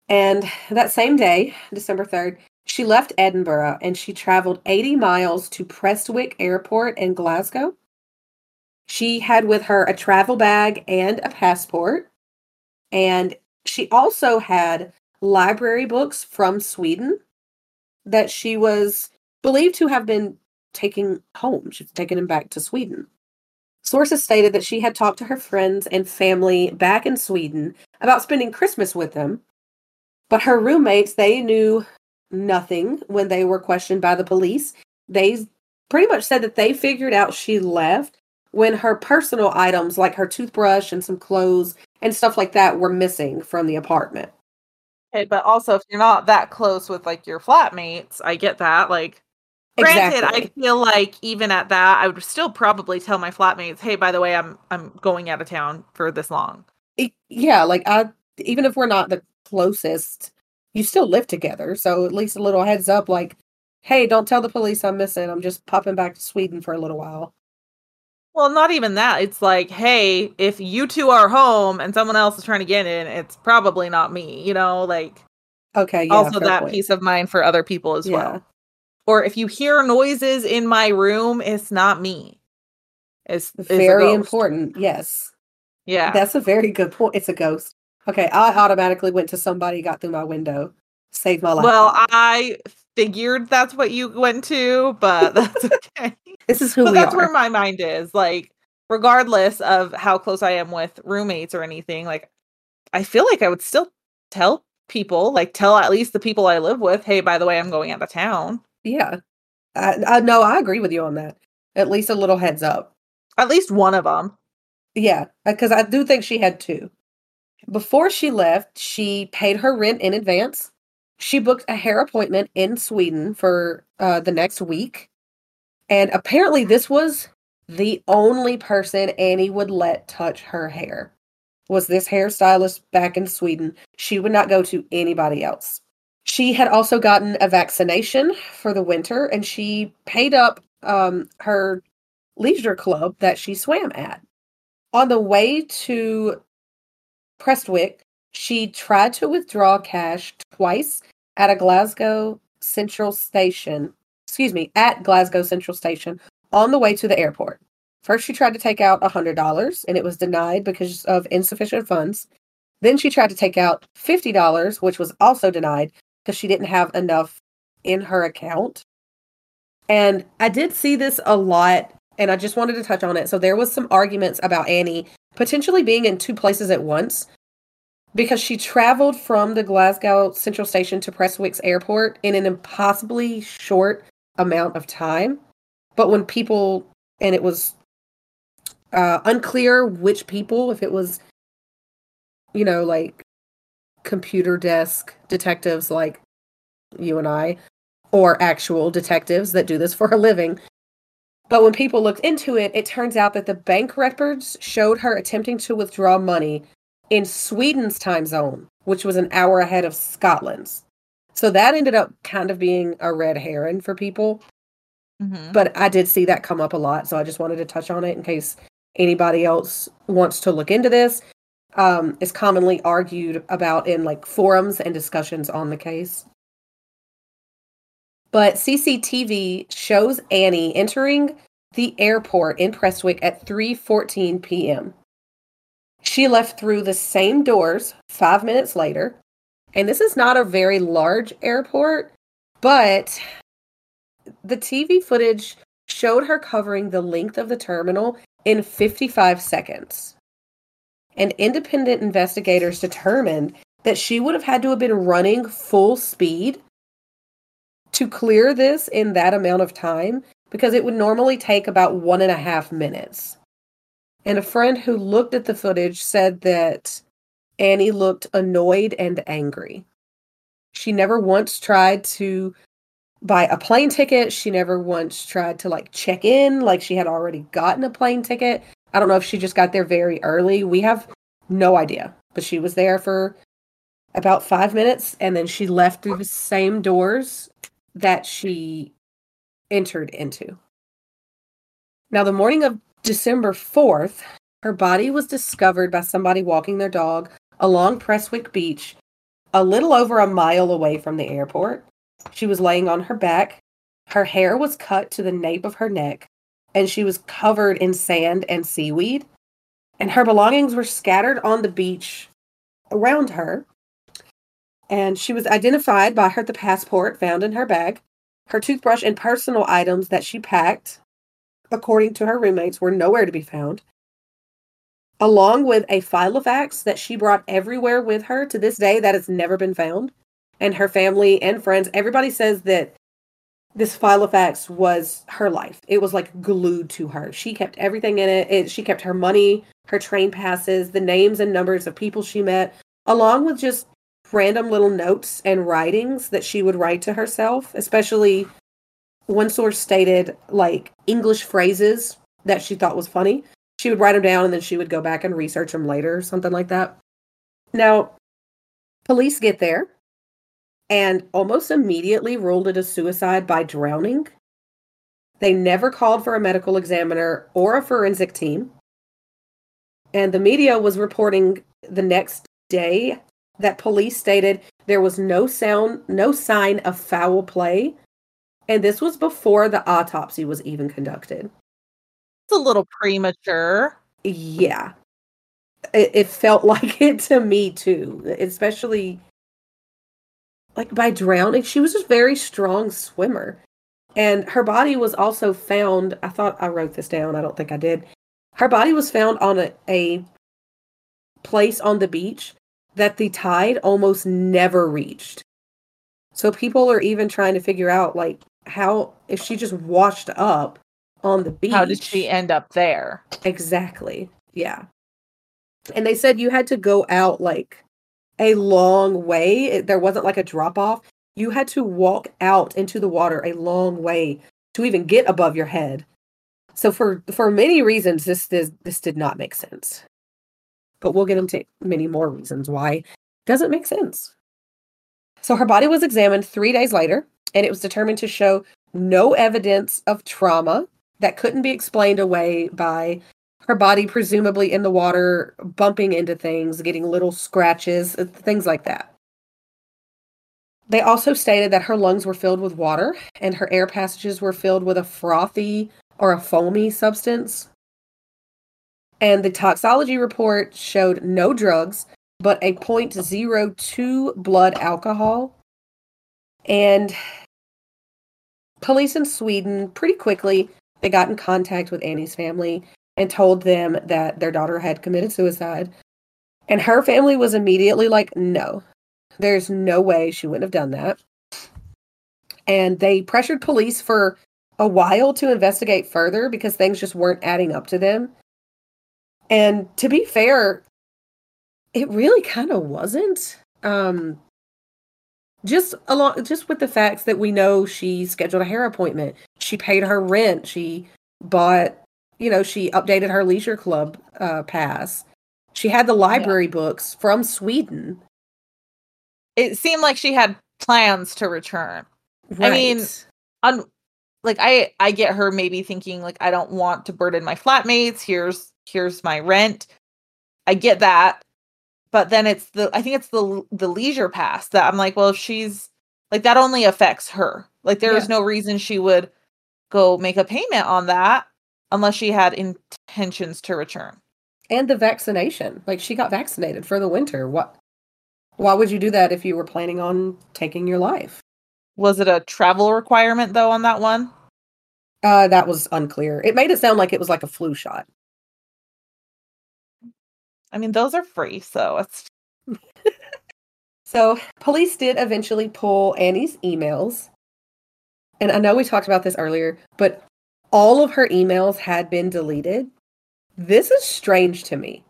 And that same day, December third, she left Edinburgh and she traveled 80 miles to Prestwick Airport in Glasgow. She had with her a travel bag and a passport. And she also had library books from Sweden that she was believed to have been taking home. She's taken them back to Sweden. Sources stated that she had talked to her friends and family back in Sweden about spending Christmas with them, but her roommates, they knew nothing when they were questioned by the police. They pretty much said that they figured out she left when her personal items, like her toothbrush and some clothes and stuff like that, were missing from the apartment. Okay, but also if you're not that close with like your flatmates, I get that. Like, granted, I feel like even at that, I would still probably tell my flatmates, "Hey, by the way, I'm I'm going out of town for this long." it- yeah, like I even if we're not the closest, you still live together. So at least a little heads up like, hey, don't tell the police I'm missing. I'm just popping back to Sweden for a little while. Well, not even that. It's like, hey, if you two are home and someone else is trying to get in, it's probably not me. You know, like Okay, yeah. also that point. peace of mind for other people as Yeah. well. Or if you hear noises in my room, it's not me. It's, it's Very important. Yes. Yeah. That's a very good point. It's a ghost. Okay, I automatically went to somebody got through my window. Saved my life. well, I figured that's what you went to, but that's okay. this is who but that's are. where my mind is. Like, regardless of how close I am with roommates or anything, like, I feel like I would still tell people, like, tell at least the people I live with, hey, by the way, I'm going out of town. yeah. I, I no, I agree with you on that. At least a little heads up. At least one of them. Yeah, because I do think she had two. Before she left, she paid her rent in advance. She booked a hair appointment in Sweden for uh, the next week. And apparently, this was the only person Annie would let touch her hair. Was this hairstylist back in Sweden? She would not go to anybody else. She had also gotten a vaccination for the winter, and she paid up um, her leisure club that she swam at. On the way to Prestwick, she tried to withdraw cash twice at a Glasgow Central Station. Excuse me, at Glasgow Central Station on the way to the airport. First, she tried to take out $100 and it was denied because of insufficient funds. Then she tried to take out $50, which was also denied because she didn't have enough in her account. And I did see this a lot and I just wanted to touch on it. So there was some arguments about Annie potentially being in two places at once because she traveled from the Glasgow Central Station to Prestwick's airport in an impossibly short amount of time. But when people, and it was uh, unclear which people, if it was, you know, like computer desk detectives like you and I, or actual detectives that do this for a living. But when people looked into it, it turns out that the bank records showed her attempting to withdraw money in Sweden's time zone, which was an hour ahead of Scotland's. So that ended up kind of being a red herring for people. Mm-hmm. But I did see that come up a lot. So I just wanted to touch on it in case anybody else wants to look into this. Um, it's commonly argued about in like forums and discussions on the case. But CCTV shows Annie entering the airport in Prestwick at 3:14 p.m. She left through the same doors 5 minutes later. And this is not a very large airport, but the TV footage showed her covering the length of the terminal in 55 seconds. And independent investigators determined that she would have had to have been running full speed to clear this in that amount of time because it would normally take about one and a half minutes. And a friend who looked at the footage said that Annie looked annoyed and angry. She never once tried to buy a plane ticket. She never once tried to like check in like she had already gotten a plane ticket. I don't know if she just got there very early. We have no idea. But she was there for about five minutes and then she left through the same doors that she entered into. Now, the morning of December 4th, her body was discovered by somebody walking their dog along Prestwick Beach, a little over a mile away from the airport. She was laying on her back. Her hair was cut to the nape of her neck, and she was covered in sand and seaweed. And her belongings were scattered on the beach around her. And she was identified by her the passport found in her bag, her toothbrush, and personal items that she packed, according to her roommates, were nowhere to be found. Along with a Filofax that she brought everywhere with her to this day that has never been found. And her family and friends, everybody says that this Filofax was her life. It was like glued to her. She kept everything in it. it. She kept her money, her train passes, the names and numbers of people she met, along with just random little notes and writings that she would write to herself, especially one source stated like English phrases that she thought was funny. She would write them down and then she would go back and research them later, or something like that. Now, police get there and almost immediately ruled it a suicide by drowning. They never called for a medical examiner or a forensic team. And the media was reporting the next day that police stated there was no sound, no sign of foul play, and this was before the autopsy was even conducted. It's a little premature. Yeah, it, it felt like it to me too, especially like by drowning. She was a very strong swimmer, and her body was also found. I thought I wrote this down. I don't think I did. Her body was found on a, a place on the beach that the tide almost never reached. So people are even trying to figure out like how if she just washed up on the beach. How did she end up there? Exactly. Yeah. And they said you had to go out like a long way. There wasn't like a drop off. You had to walk out into the water a long way to even get above your head. So for for many reasons this this this did not make sense but we'll get into many more reasons why doesn't make sense. So her body was examined three days later, and it was determined to show no evidence of trauma that couldn't be explained away by her body presumably in the water bumping into things, getting little scratches, uh, things like that. They also stated that her lungs were filled with water and her air passages were filled with a frothy or a foamy substance. And the toxology report showed no drugs, but a 0.02 blood alcohol. And police in Sweden pretty quickly they got in contact with Annie's family and told them that their daughter had committed suicide. And her family was immediately like, no, there's no way she wouldn't have done that. And they pressured police for a while to investigate further because things just weren't adding up to them. And to be fair, it really kind of wasn't. Um, just along, just with the facts that we know she scheduled a hair appointment, she paid her rent, she bought, you know, she updated her leisure club uh, pass, she had the library yeah. books from Sweden. It seemed like she had plans to return. Right. I mean, on like I I get her maybe thinking like I don't want to burden my flatmates. Here's here's my rent. I get that. But then it's the I think it's the the leisure pass that I'm like, well, if she's like that only affects her. Like there yeah. is no reason she would go make a payment on that unless she had intentions to return. And the vaccination. Like she got vaccinated for the winter. What why would you do that if you were planning on taking your life? Was it a travel requirement though on that one? Uh that was unclear. It made it sound like it was like a flu shot. I mean, those are free, so it's. so, police did eventually pull Annie's emails. And I know we talked about this earlier, but all of her emails had been deleted. This is strange to me.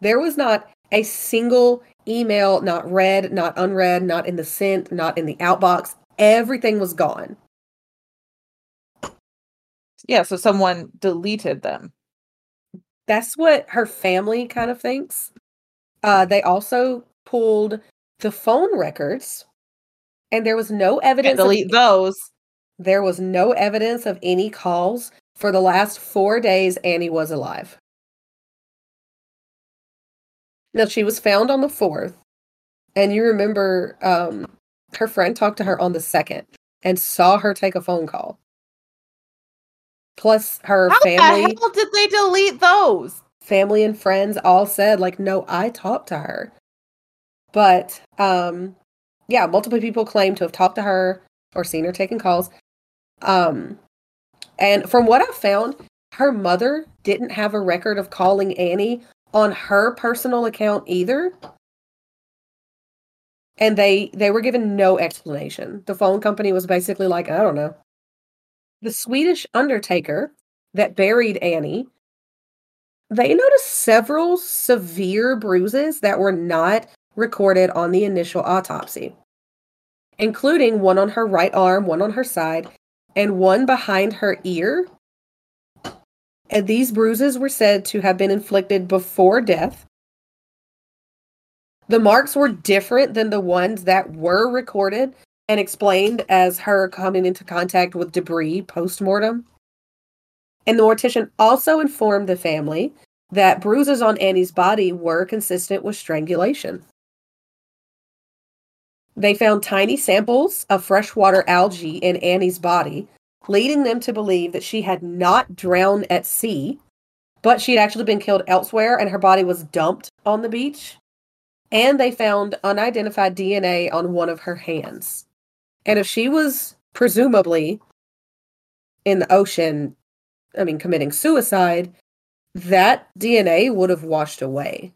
There was not a single email not read, not unread, not in the sent, not in the outbox. Everything was gone. Yeah, so someone deleted them that's what her family kind of thinks. Uh, they also pulled the phone records, and there was no evidence. Can't delete of, those. There was no evidence of any calls for the last four days. Annie was alive. Now she was found on the fourth, and you remember um, her friend talked to her on the second and saw her take a phone call. Plus, her How family. Hell did they delete those? Family and friends all said, like, no, I talked to her. But, um, yeah, multiple people claim to have talked to her or seen her taking calls. Um, and from what I found, her mother didn't have a record of calling Annie on her personal account either. And they they were given no explanation. The phone company was basically like, I don't know. The Swedish undertaker that buried Annie, they noticed several severe bruises that were not recorded on the initial autopsy, including one on her right arm, one on her side, and one behind her ear. And these bruises were said to have been inflicted before death. The marks were different than the ones that were recorded and explained as her coming into contact with debris post mortem. And the mortician also informed the family that bruises on Annie's body were consistent with strangulation. They found tiny samples of freshwater algae in Annie's body, leading them to believe that she had not drowned at sea, but she had actually been killed elsewhere and her body was dumped on the beach. And they found unidentified DNA on one of her hands. And if she was presumably in the ocean, I mean, committing suicide, that DNA would have washed away.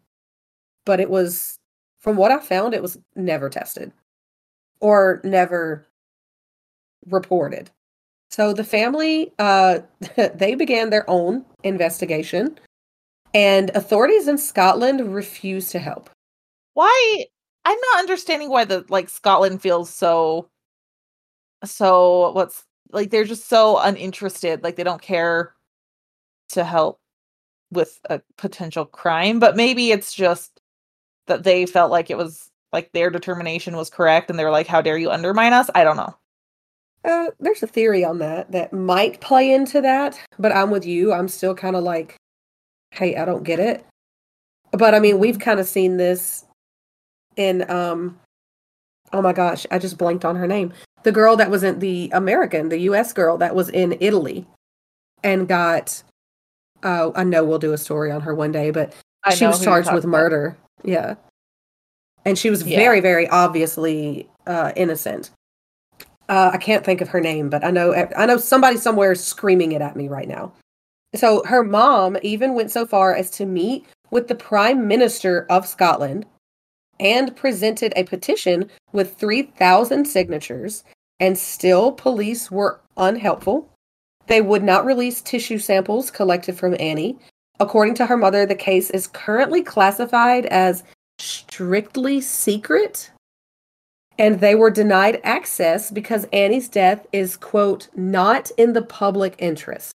But it was, from what I found, it was never tested or never reported. So the family, uh, they began their own investigation, and authorities in Scotland refused to help. Why? I'm not understanding why the like Scotland feels so so what's like they're just so uninterested like they don't care to help with a potential crime but maybe it's just that they felt like it was like their determination was correct and they're like how dare you undermine us? I don't know. Uh, there's a theory on that that might play into that but i'm with you i'm still kind of like hey i don't get it. But i mean we've kind of seen this in um oh my gosh i just blanked on her name the girl that was in the American, the US girl that was in Italy and got uh, I know we'll do a story on her one day, but I she was charged with murder. About. Yeah. And she was yeah. very, very obviously uh, innocent. Uh, I can't think of her name, but I know I know somebody somewhere is screaming it at me right now. So her mom even went so far as to meet with the Prime Minister of Scotland and presented a petition with 3,000 signatures, and still police were unhelpful. They would not release tissue samples collected from Annie. According to her mother, the case is currently classified as strictly secret, and they were denied access because Annie's death is, quote, not in the public interest.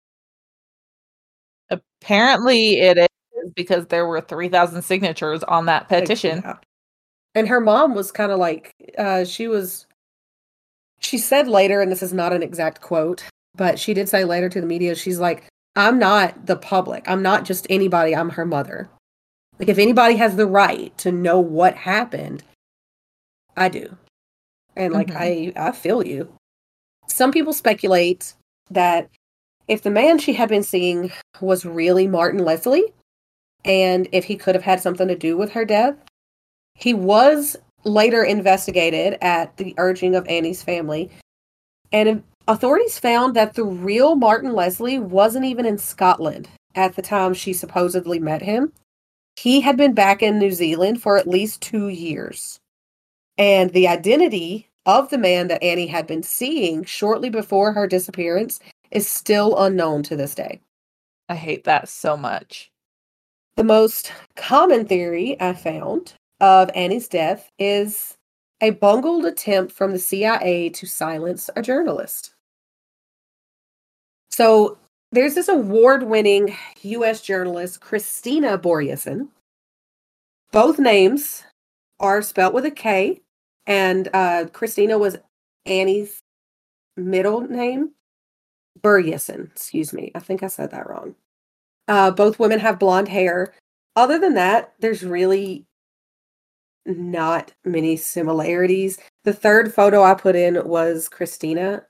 Apparently, it is because there were 3,000 signatures on that petition. Yeah. And her mom was kind of like, uh, she was, she said later, and this is not an exact quote, but she did say later to the media, she's like, I'm not the public. I'm not just anybody. I'm her mother. Like, if anybody has the right to know what happened, I do. And like, mm-hmm. I, I feel you. Some people speculate that if the man she had been seeing was really Martin Leslie, and if he could have had something to do with her death, he was later investigated at the urging of Annie's family. And authorities found that the real Martin Leslie wasn't even in Scotland at the time she supposedly met him. He had been back in New Zealand for at least two years. And the identity of the man that Annie had been seeing shortly before her disappearance is still unknown to this day. I hate that so much. The most common theory I found of Annie's death is a bungled attempt from the CIA to silence a journalist. So there's this award winning US journalist, Kristina Borjesson. Both names are spelt with a K, and uh, Kristina was Annie's middle name. Börjesson, excuse me. I think I said that wrong. Uh, both women have blonde hair. Other than that, there's really not many similarities. The third photo I put in was Kristina.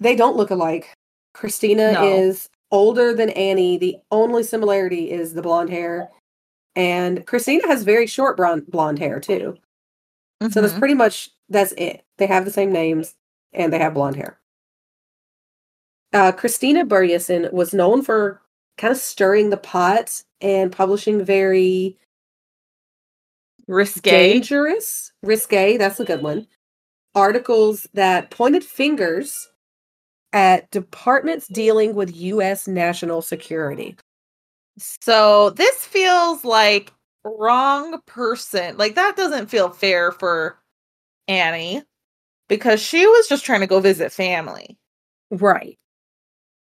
They don't look alike. Kristina no. is older than Annie. The only similarity is the blonde hair. And Kristina has very short blonde, blonde hair too. Mm-hmm. So that's mm-hmm. pretty much that's it. They have the same names and they have blonde hair. Uh, Kristina Börjesson was known for kind of stirring the pot and publishing very risque, dangerous, risque. That's a good one. Articles that pointed fingers at departments dealing with U.S. national security. So this feels like wrong person. Like that doesn't feel fair for Annie because she was just trying to go visit family. Right.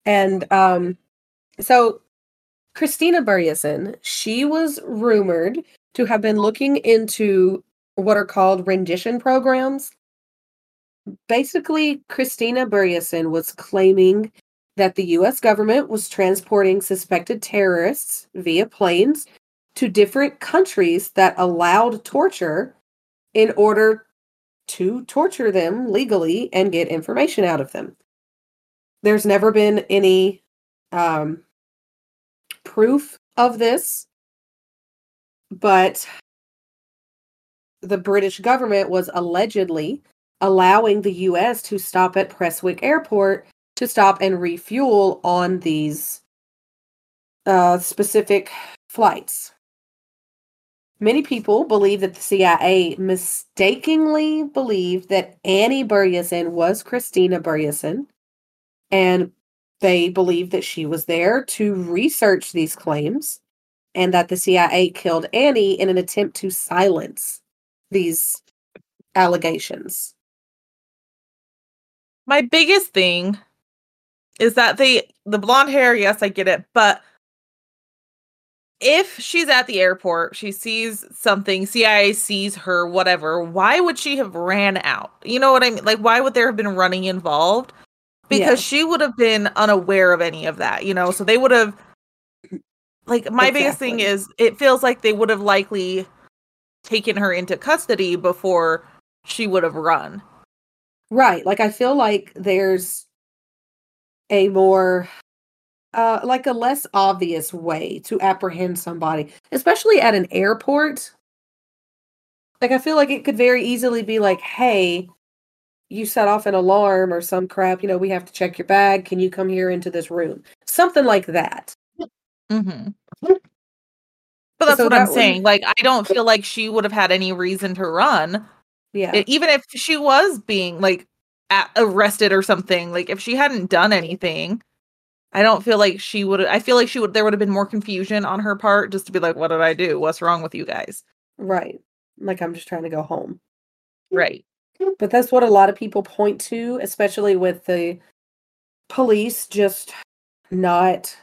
And um, so Kristina Börjesson, she was rumored to have been looking into what are called rendition programs. Basically, Kristina Börjesson was claiming that the US government was transporting suspected terrorists via planes to different countries that allowed torture in order to torture them legally and get information out of them there's never been any um, proof of this, but the British government was allegedly allowing the US to stop at Prestwick Airport to stop and refuel on these uh, specific flights. Many people believe that the CIA mistakenly believed that Annie Börjesson was Kristina Börjesson and they believe that she was there to research these claims and that the CIA killed Annie in an attempt to silence these allegations. My biggest thing is that the the blonde hair, yes, I get it, but if she's at the airport, she sees something, CIA sees her, whatever, why would she have ran out? You know what I mean? Like, why would there have been running involved? because yeah. she would have been unaware of any of that, you know. So they would have like my exactly. biggest thing is it feels like they would have likely taken her into custody before she would have run. Right. Like I feel like there's a more uh like a less obvious way to apprehend somebody, especially at an airport. Like I feel like it could very easily be like, "Hey, you set off an alarm or some crap, you know, we have to check your bag. Can you come here into this room? Something like that. Mm-hmm. But that's So what that I'm would- saying. Like, I don't feel like she would have had any reason to run, Yeah. E- even if she was being like a- arrested or something. Like, if she hadn't done anything, I don't feel like she would. I feel like she would. There would have been more confusion on her part, just to be like, "What did I do? What's wrong with you guys?" right. Like I'm just trying to go home. Right. But that's what a lot of people point to, especially with the police just not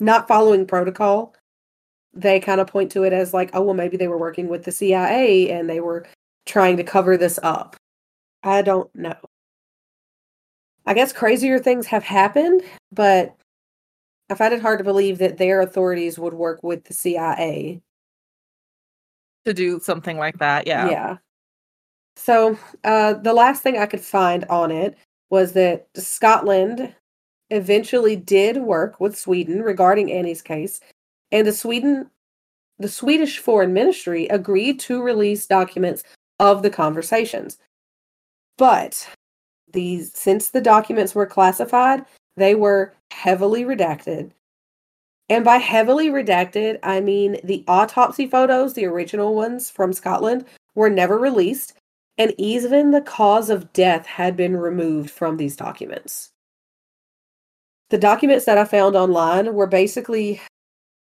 not following protocol. They kind of point to it as like, oh well, maybe they were working with the CIA and they were trying to cover this up. I don't know. I guess crazier things have happened, but I find it hard to believe that their authorities would work with the CIA. To do something like that, yeah. Yeah. So uh, the last thing I could find on it was that Scotland eventually did work with Sweden regarding Annie's case, and the Sweden, the Swedish Foreign Ministry agreed to release documents of the conversations. But these, since the documents were classified, they were heavily redacted. And by heavily redacted, I mean the autopsy photos, the original ones from Scotland, were never released, and even the cause of death had been removed from these documents. The documents that I found online were basically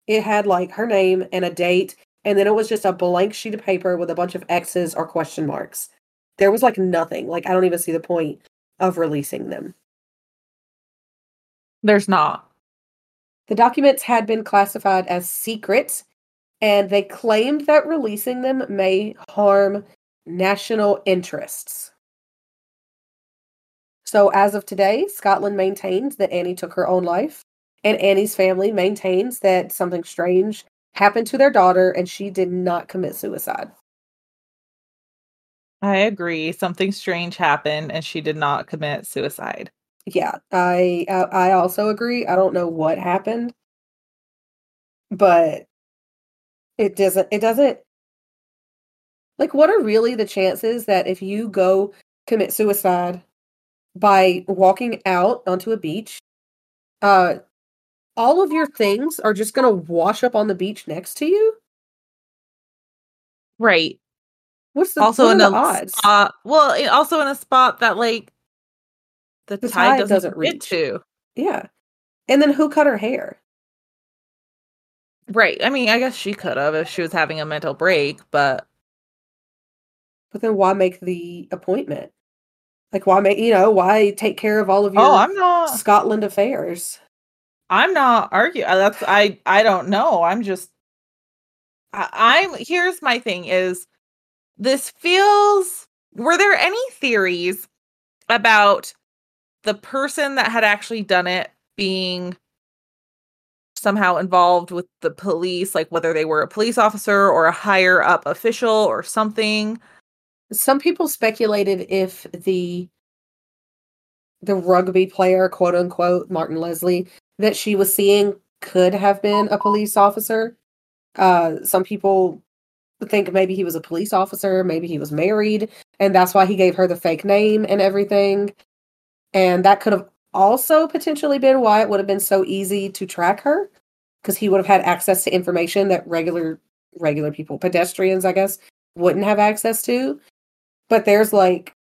it had like her name and a date, and then it was just a blank sheet of paper with a bunch of X's or question marks. There was like nothing. Like I don't even see the point of releasing them. There's not. The documents had been classified as secret, and they claimed that releasing them may harm national interests. So, as of today, Scotland maintains that Annie took her own life, and Annie's family maintains that something strange happened to their daughter and she did not commit suicide. I agree. Something strange happened, and she did not commit suicide. Yeah, I I I also agree. I don't know what happened, but it doesn't it doesn't like what are really the chances that if you go commit suicide by walking out onto a beach, uh all of your things are just going to wash up on the beach next to you? Right. What's the also what in a odds? spot. Well, also in a spot that like the, The tide, tide doesn't, doesn't reach. to. Yeah. And then who cut her hair? Right. I mean, I guess she could have if she was having a mental break, but But then why make the appointment? Like why make you know, why take care of all of oh, your oh, I'm not. Scotland affairs? I'm not arguing. Uh, that's I. I don't know. I'm just. I, I'm. Here's my thing: is this feels? Were there any theories about the person that had actually done it being somehow involved with the police, like whether they were a police officer or a higher up official or something? Some people speculated if the the rugby player, quote unquote, Martin Leslie, that she was seeing could have been a police officer. Uh, some people think maybe he was a police officer, maybe he was married, and that's why he gave her the fake name and everything. And that could have also potentially been why it would have been so easy to track her, because he would have had access to information that regular regular people, pedestrians, I guess, wouldn't have access to. But there's like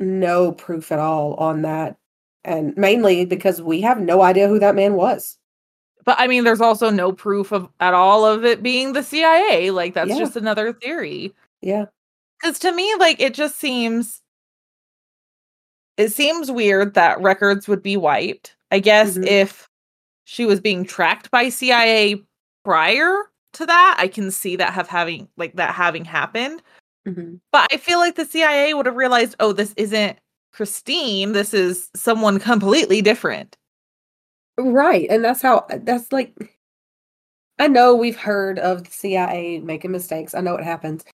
no proof at all on that. And mainly because we have no idea who that man was. But I mean, there's also no proof of at all of it being the CIA. Like that's Yeah. just another theory. Yeah. Because to me, like it just seems it seems weird that records would be wiped. I guess Mhm. if she was being tracked by CIA prior to that, I can see that have having like that having happened. Mhm. But I feel like the CIA would have realized, oh, this isn't Christine. This is someone completely different. Right. And that's how that's like I know we've heard of the CIA making mistakes. I know it happens.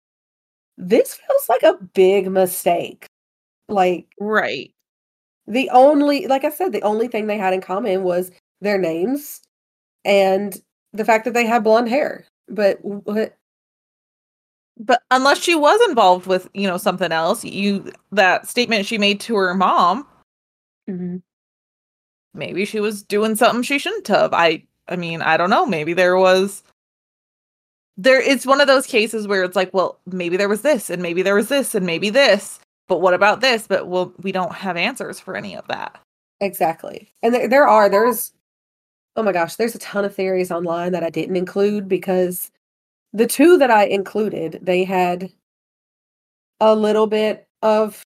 This feels like a big mistake. Like Right. the only like I said, the only thing they had in common was their names and the fact that they had blonde hair. But what But unless she was involved with, you know, something else, you that statement she made to her mom, Mm-hmm. maybe she was doing something she shouldn't have. I I mean, I don't know. Maybe there was there it's one of those cases where it's like, well, maybe there was this and maybe there was this and maybe this. But what about this? But well, we don't have answers for any of that. Exactly. And there, there are, there's, oh my gosh, there's a ton of theories online that I didn't include because the two that I included, they had a little bit of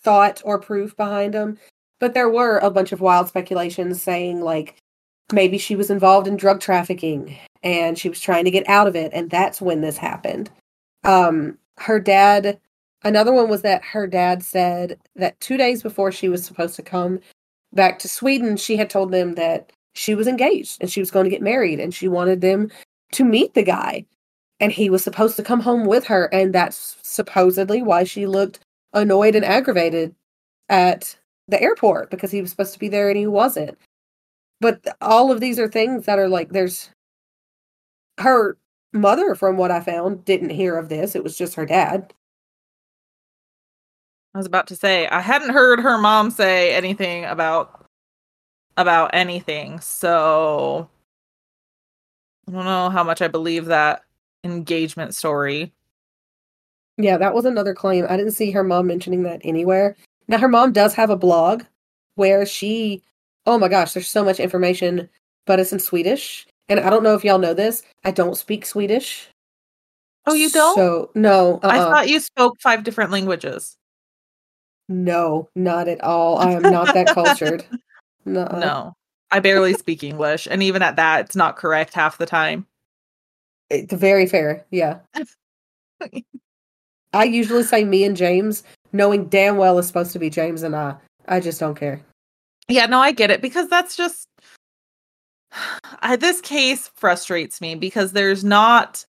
thought or proof behind them. But there were a bunch of wild speculations saying, like, maybe she was involved in drug trafficking and she was trying to get out of it. And that's when this happened. Um, her dad Another one was that her dad said that two days before she was supposed to come back to Sweden, she had told them that she was engaged and she was going to get married and she wanted them to meet the guy. And he was supposed to come home with her. And that's supposedly why she looked annoyed and aggravated at the airport because he was supposed to be there and he wasn't. But all of these are things that are like, there's her mother, from what I found, didn't hear of this. It was just her dad. I was about to say I hadn't heard her mom say anything about about anything, so I don't know how much I believe that engagement story. Yeah, that was another claim. I didn't see her mom mentioning that anywhere. Now her mom does have a blog where she oh my gosh, there's so much information, but it's in Swedish. And I don't know if y'all know this. I don't speak Swedish. Oh, you don't? So no. I uh-uh. thought you spoke five different languages. No, not at all. I am not that cultured. No. No. I barely speak English, and even at that, it's not correct half the time. It's very fair. Yeah. I usually say me and James, knowing damn well it's supposed to be James and I. I just don't care. Yeah, no, I get it because that's just I, this case frustrates me because there's not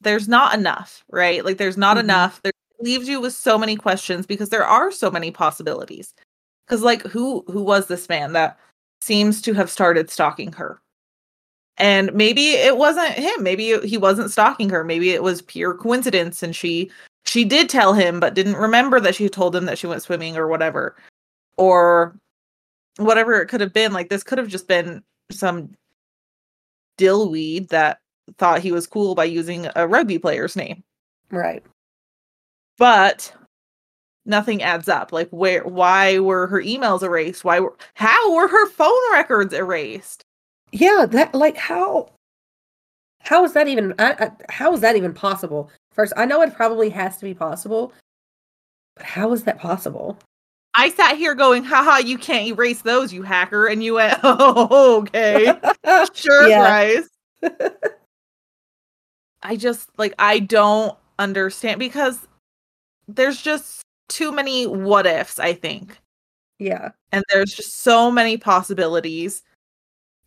there's not enough, right? Like there's not Mhm. enough. There leaves you with so many questions because there are so many possibilities. Cuz like who who was this man that seems to have started stalking her? And maybe it wasn't him. Maybe he wasn't stalking her. Maybe it was pure coincidence and she she did tell him but didn't remember that she told him that she went swimming or whatever. Or whatever it could have been. Like this could have just been some dillweed that thought he was cool by using a rugby player's name. Right. But nothing adds up. Like where why were her emails erased? Why were how were her phone records erased? Yeah, that like how how is that even I, I, how is that even possible? First, I know it probably has to be possible, but how is that possible? I sat here going, haha, you can't erase those, you hacker. And you went, oh, okay. sure. Bryce. I just like I don't understand because there's just too many what ifs, I think. yeah. And there's just so many possibilities.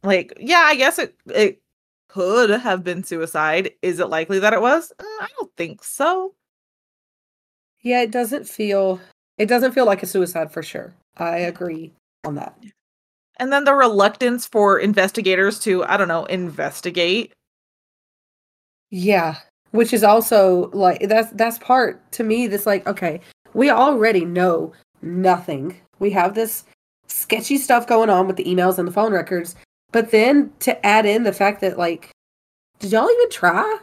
Like, yeah, I guess it it could have been suicide. Is it likely that it was? Mm, I don't think so. Yeah, it doesn't feel it doesn't feel like a suicide for sure. I agree on that. And then the reluctance for investigators to, I don't know, investigate. Yeah, which is also like that's that's part to me that's like okay, we already know nothing. We have this sketchy stuff going on with the emails and the phone records, but then to add in the fact that like did y'all even try?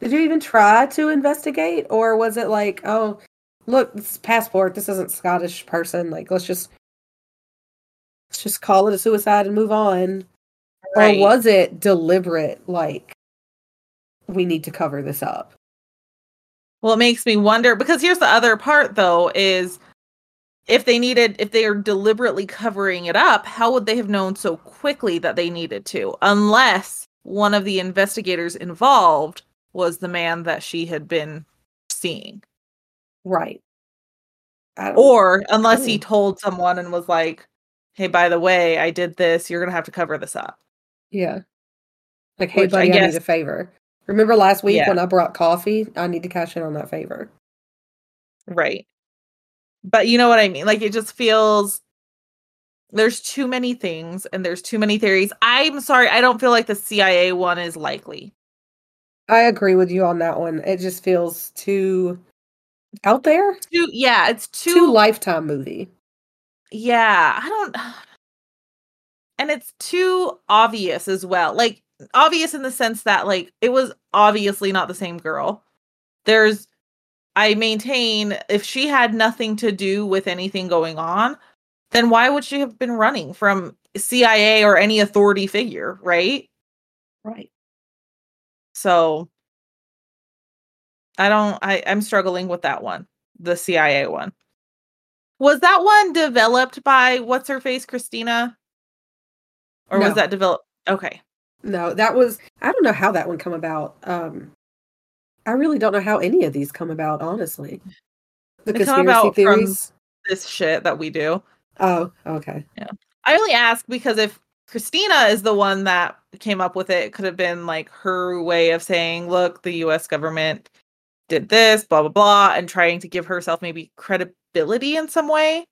Did you even try to investigate or was it like, oh, look, this is passport, this isn't Scottish person, like let's just let's just call it a suicide and move on. Or was it deliberate like we need to cover this up? Well, it makes me wonder because here's the other part though is if they needed if they are deliberately covering it up, how would they have known so quickly that they needed to unless one of the investigators involved was the man that she had been seeing Right. I or unless he hmm. told someone and was like, "Hey, by the way, I did this. You're going to have to cover this up." yeah. Like, hey Which I buddy, I, guess- need a favor. Remember last week Yeah. when I brought coffee? I need to cash in on that favor. Right. But you know what I mean? Like it just feels there's too many things and there's too many theories. I'm sorry, I don't feel like the CIA one is likely. I agree with you on that one. It just feels too out there. Too, yeah, it's too, Too lifetime movie. yeah, I don't and it's too obvious as well. Like obvious in the sense that like it was obviously not the same girl. There's I maintain if she had nothing to do with anything going on, then why would she have been running from CIA or any authority figure, right? Right. So I don't I I'm struggling with that one, the CIA one. Was that one developed by what's her face Kristina? Or No. was that developed Okay. No, that was I don't know how that one come about. Um I really don't know how any of these come about, honestly. The They come conspiracy about from- theories. This shit that we do. Oh, okay. Yeah. I only ask because if Kristina is the one that came up with it, it could have been like her way of saying, look, the US government did this, blah blah blah, and trying to give herself maybe credibility in some way.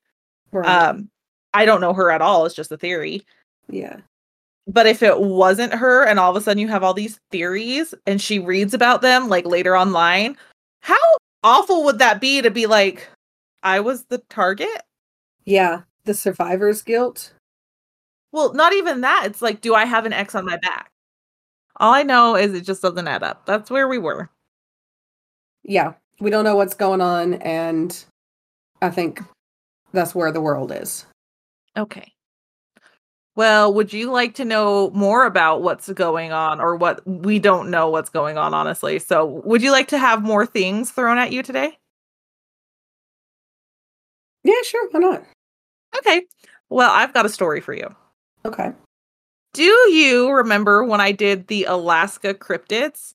Right. Um I don't know her at all, it's just a theory. yeah. But if it wasn't her and all of a sudden you have all these theories and she reads about them like later online, how awful would that be to be like, I was the target? Yeah. The survivor's guilt. Well, not even that. It's like, do I have an X on my back? All I know is it just doesn't add up. That's where we were. Yeah. We don't know what's going on, and I think that's where the world is. Okay. Well, would you like to know more about what's going on or what we don't know what's going on, honestly? So, would you like to have more things thrown at you today? Yeah, sure. Why not? Okay. Well, I've got a story for you. Okay. Do you remember when I did the Alaska cryptids?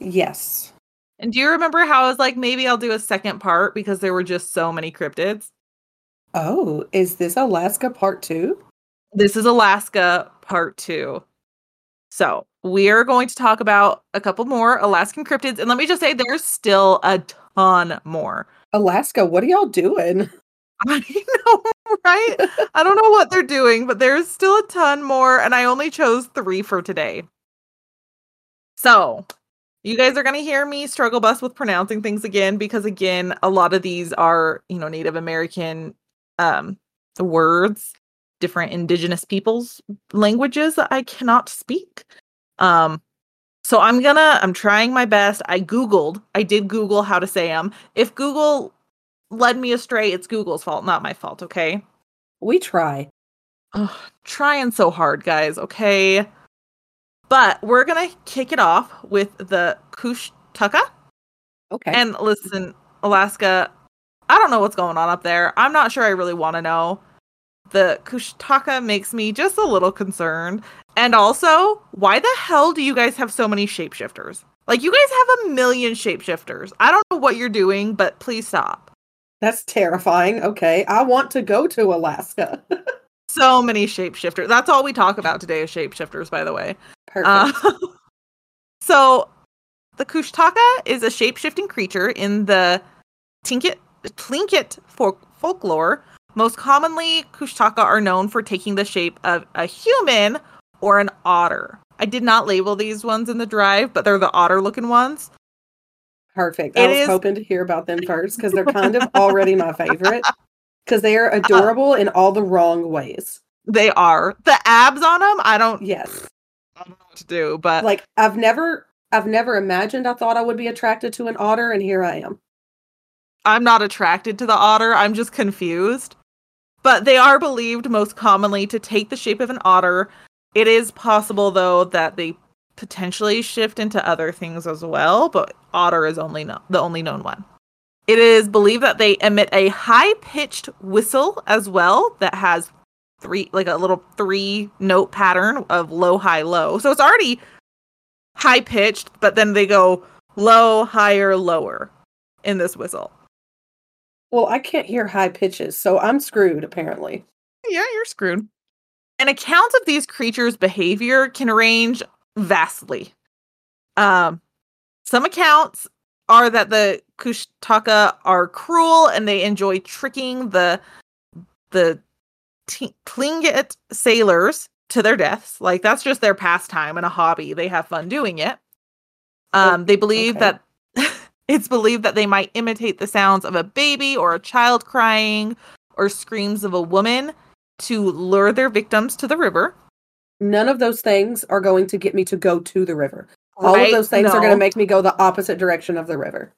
Yes. And do you remember how I was like, maybe I'll do a second part because there were just so many cryptids? Oh, is this Alaska part two? This is Alaska part two. So we are going to talk about a couple more Alaskan cryptids. And let me just say, there's still a ton more. Alaska, what are y'all doing? I know, right? I don't know what they're doing, but there's still a ton more. And I only chose three for today. So you guys are going to hear me struggle bus with pronouncing things again because, again, a lot of these are, you know, Native American um, words, different indigenous peoples' languages that I cannot speak. Um, so I'm gonna, I'm trying my best. I Googled, I did Google how to say them. If Google led me astray, it's Google's fault, not my fault, okay? We try. Ugh, trying so hard, guys, okay? But we're gonna kick it off with the Kushtaka. Okay. And listen, Alaska, I don't know what's going on up there. I'm not sure I really want to know. The Kushtaka makes me just a little concerned. And also, why the hell do you guys have so many shapeshifters? Like, you guys have a million shapeshifters. I don't know what you're doing, but please stop. That's terrifying. Okay. I want to go to Alaska. So many shapeshifters. That's all we talk about today is shapeshifters, by the way. Perfect. Uh, so, the Kushtaka is a shapeshifting creature in the Tlingit, Tlingit folk- folklore. Most commonly, Kushtaka are known for taking the shape of a human or an otter. I did not label these ones in the drive, but they're the otter looking ones. Perfect. I was is- hoping to hear about them first because they're kind of already my favorite because they are uh-huh. adorable in all the wrong ways. They are. The abs on them, I don't, Yes. I don't know what to do, but Like I've never I've never imagined I thought I would be attracted to an otter and here I am. I'm not attracted to the otter. I'm just confused. But they are believed most commonly to take the shape of an otter. It is possible, though, that they potentially shift into other things as well, but otter is only no- the only known one. It is believed that they emit a high pitched whistle as well that has three, like a little three note pattern of low, high, low. So it's already high pitched, but then they go low, higher, lower in this whistle. Well, I can't hear high pitches, so I'm screwed apparently. Yeah, you're screwed. And accounts of these creatures' behavior can range vastly. Um, some accounts are that the Kushtaka are cruel and they enjoy tricking the the T- Tlingit sailors to their deaths. Like that's just their pastime and a hobby. They have fun doing it. Um, they believe okay. that it's believed that they might imitate the sounds of a baby or a child crying or screams of a woman to lure their victims to the river. None of those things are going to get me to go to the river. All Right? of those things are going to make me go the opposite direction of the river.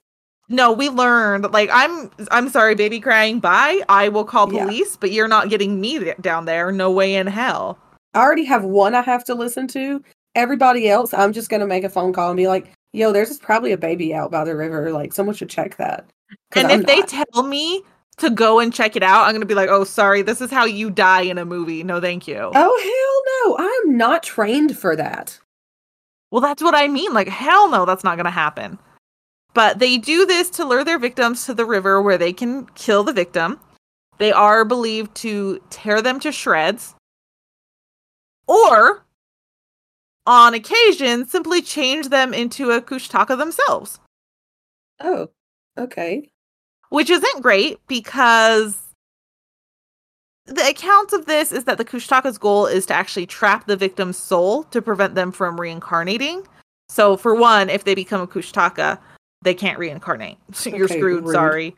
No, we learned. Like, I'm, I'm sorry, baby crying. Bye. I will call Yeah. police, but you're not getting me down there. No way in hell. I already have one I have to listen to. Everybody else, I'm just going to make a phone call and be like, yo, there's probably a baby out by the river. Like, someone should check that. And I'm if they tell me to go and check it out, I'm gonna be like, "Oh, sorry, this is how you die in a movie. No, thank you." Oh, hell no. I'm not trained for that. Well, that's what I mean. Like, hell no, that's not gonna happen. But they do this to lure their victims to the river where they can kill the victim. They are believed to tear them to shreds, or on occasion, simply change them into a kushtaka themselves. Oh, okay. which isn't great because the account of this is that the Kushtaka's goal is to actually trap the victim's soul to prevent them from reincarnating. So, for one, if they become a Kushtaka, they can't reincarnate. You're Okay, screwed, rude. sorry.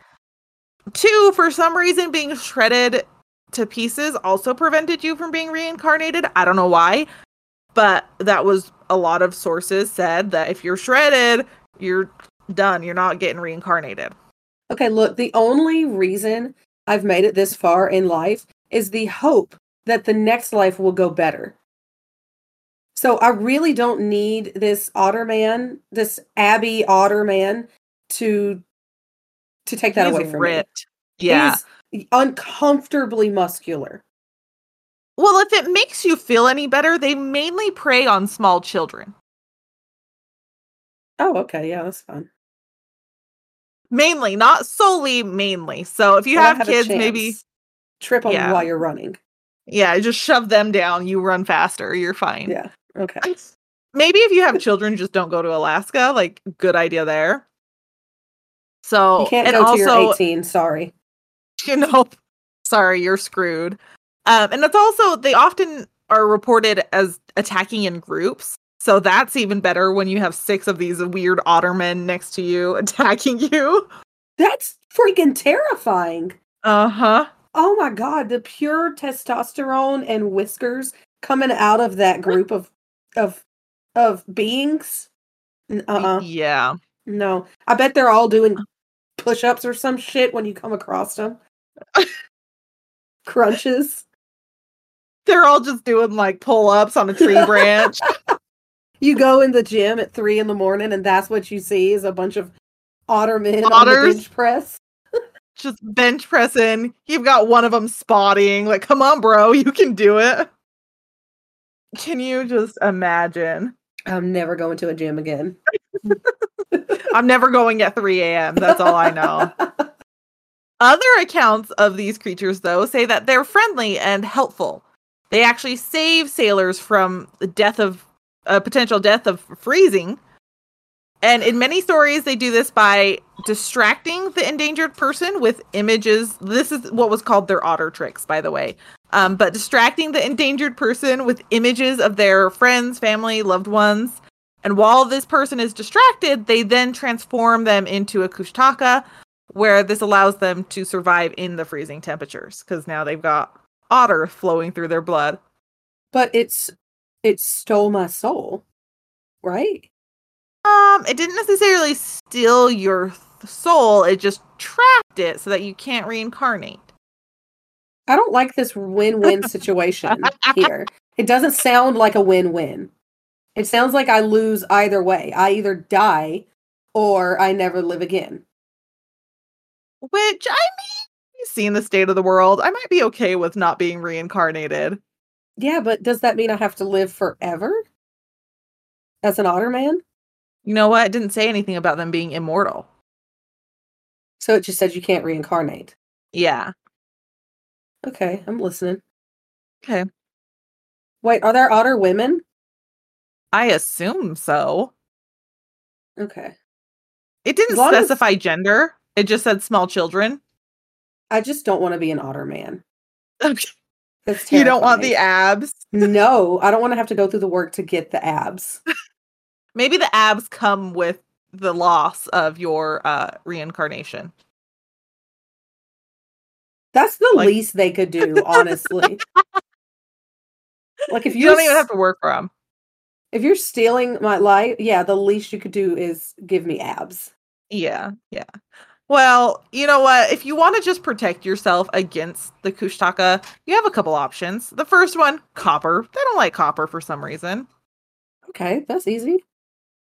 Two, for some reason, being shredded to pieces also prevented you from being reincarnated. I don't know why, but that was a lot of sources said that if you're shredded, you're done. You're not getting reincarnated. Okay, look, the only reason I've made it this far in life is the hope that the next life will go better. So I really don't need this otter man, this Abby otter man to to take that He's away from ripped. Yeah. He's uncomfortably muscular. Well, if it makes you feel any better, they mainly prey on small children. Oh, okay, yeah, that's fun. Mainly, not solely, mainly. So if you Well, I have kids, maybe trip on Yeah. while you're running. yeah, just shove them down. You run faster. You're fine. Yeah. Okay. Maybe if you have children, just don't go to Alaska. Like, good idea there. So You can't go also, to your 18, sorry. you know, sorry, you're screwed. Um, and it's also they often are reported as attacking in groups. So that's even better when you have six of these weird ottermen next to you attacking you. That's freaking terrifying. Uh huh. Oh my god, the pure testosterone and whiskers coming out of that group of of of beings. N- Uh-uh. Yeah. No. I bet they're all doing push-ups or some shit when you come across them. Crunches. They're all just doing like pull ups on a tree branch. You go in the gym at three in the morning and that's what you see is a bunch of otter men on the bench press. just bench pressing. You've got one of them spotting. Like, come on, bro, you can do it. Can you just imagine? I'm never going to a gym again. I'm never going at 3 a.m. That's all I know. Other accounts of these creatures, though, say that they're friendly and helpful. They actually save sailors from the death of a potential death of freezing. And in many stories, they do this by distracting the endangered person with images. This is what was called their otter tricks, by the way. Um, but distracting the endangered person with images of their friends, family, loved ones. And while this person is distracted, they then transform them into a kushtaka, where this allows them to survive in the freezing temperatures because now they've got otter flowing through their blood. but it's it stole my soul. Right? Um, it didn't necessarily steal your th- soul; it just trapped it so that you can't reincarnate. I don't like this win-win situation here. It doesn't sound like a win-win. It sounds like I lose either way. I either die or I never live again. Which I mean, seen the state of the world. I might be okay with not being reincarnated. Yeah, but does that mean I have to live forever? As an otter man? You know what? It didn't say anything about them being immortal. So it just said you can't reincarnate. Yeah. Okay, I'm listening. Okay. Wait, are there otter women? I assume so. Okay. It didn't long as- specify gender. It just said small children. I just don't want to be an otter man. Okay. That's You don't want the abs. No, I don't want to have to go through the work to get the abs. Maybe the abs come with the loss of your uh reincarnation. That's the Like- least they could do, honestly. like if You don't even have to work for them. if you're stealing my life, yeah, the least you could do is give me abs. Yeah, yeah. Well, you know what? If you want to just protect yourself against the Kushtaka, you have a couple options. The first one, copper. They don't like copper for some reason. Okay, that's easy.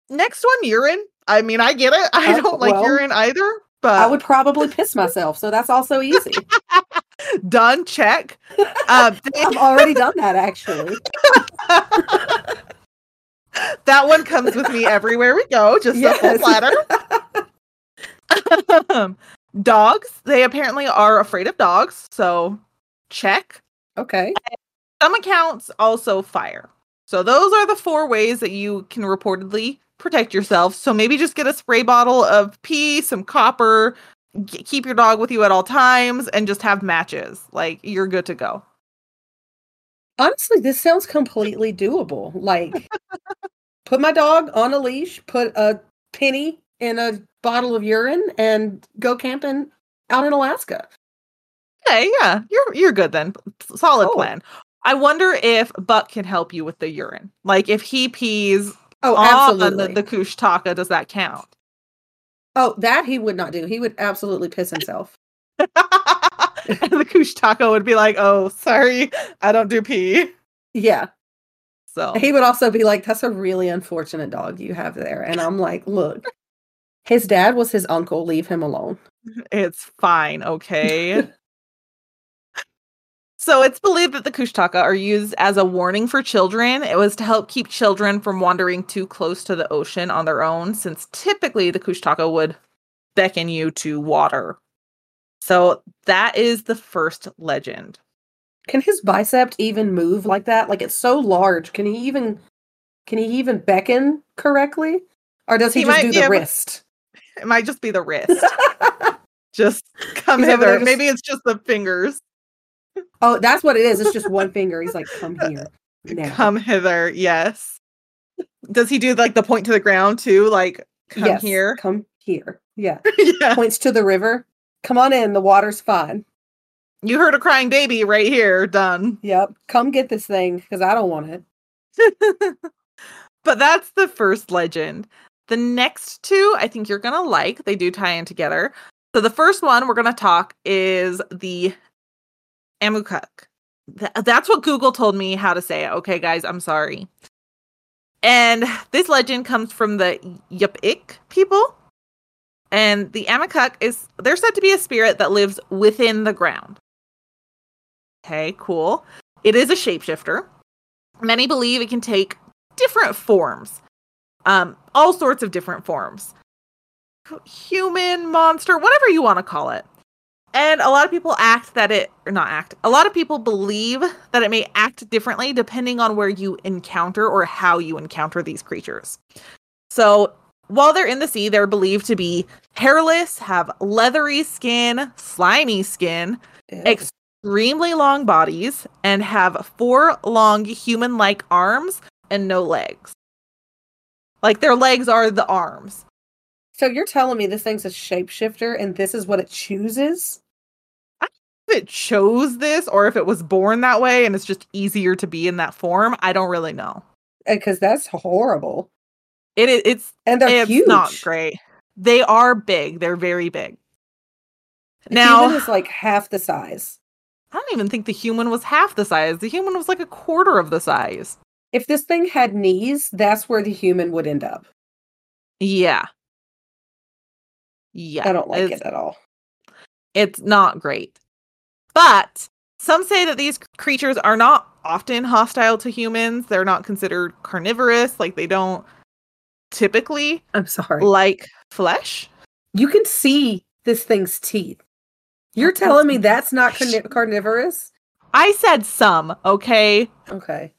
Next one, urine. I mean, I get it. I Uh, don't like well, urine either, but I would probably piss myself, so that's also easy. done. Check. Uh, I've already done that actually. that one comes with me everywhere we go. Just a full Yes. platter. dogs. They apparently are afraid of dogs, so check. Okay. Some accounts also fire. So those are the four ways that you can reportedly protect yourself. So maybe just get a spray bottle of pee, some copper, g- keep your dog with you at all times, and just have matches. Like you're good to go. Honestly, this sounds completely doable. Like, put my dog on a leash, put a penny in a bottle of urine, and go camping out in Alaska. Okay, yeah, you're you're good then. Solid Cool. plan. I wonder if Buck can help you with the urine. Like if he pees Oh, on absolutely. the, Kush Kushtaka, does that count? oh, that he would not do. He would absolutely piss himself. and the Kushtaka would be like, "Oh, sorry, I don't do pee." Yeah. So He would also be like, that's a really unfortunate dog you have there. And I'm like, look, his dad was his uncle. Leave him alone. it's fine, okay. So it's believed that the Kushtaka are used as a warning for children. It was to help keep children from wandering too close to the ocean on their own, since typically the Kushtaka would beckon you to water. So that is the first legend. Can his bicep even move like that? Like it's so large. Can he even can he even beckon correctly? Or does he, He just might do the wrist? It might just be the wrist. just come hither. just- Maybe it's just the fingers. oh, that's what it is. It's just one finger. He's like, come here. Now. Come hither. Yes. Does he do like the point to the ground too? Like come Yes, here. Come here. Yeah. yeah. Points to the river. Come on in. The water's fine. You heard a crying baby right here. Done. Yep. Come get this thing because I don't want it. but that's the first legend. The next two, I think you're going to like. They do tie in together. So the first one we're going to talk is the Amukuk. Th- that's what Google told me how to say it. Okay, guys, I'm sorry. And this legend comes from the Yupik people. And the Amukuk is they're said to be a spirit that lives within the ground. Okay, cool. It is a shapeshifter. Many believe it can take different forms. Um, all sorts of different forms. Human, monster, whatever you want to call it. And a lot of people act that it or not act. A lot of people believe that it may act differently depending on where you encounter or how you encounter these creatures. So, while they're in the sea, they're believed to be hairless, have leathery skin, slimy skin, Ew. extremely long bodies and have four long human like arms and no legs. Like their legs are the arms. so you're telling me this thing's a shapeshifter and this is what it chooses? I don't know if it chose this or if it was born that way and it's just easier to be in that form, I don't really know. Uh, because that's horrible. It is it's And they're it's huge. not great. They are big. They're very big. The Now human is like half the size. I don't even think the human was half the size. The human was like a quarter of the size. If this thing had knees, that's where the human would end up. Yeah. Yeah. I don't like it's- it at all. it's not great. But some say that these creatures are not often hostile to humans. They're not considered carnivorous, like they don't typically I'm sorry. like flesh. You can see this thing's teeth. You're telling me that's not carnivorous? I said some, okay? Okay.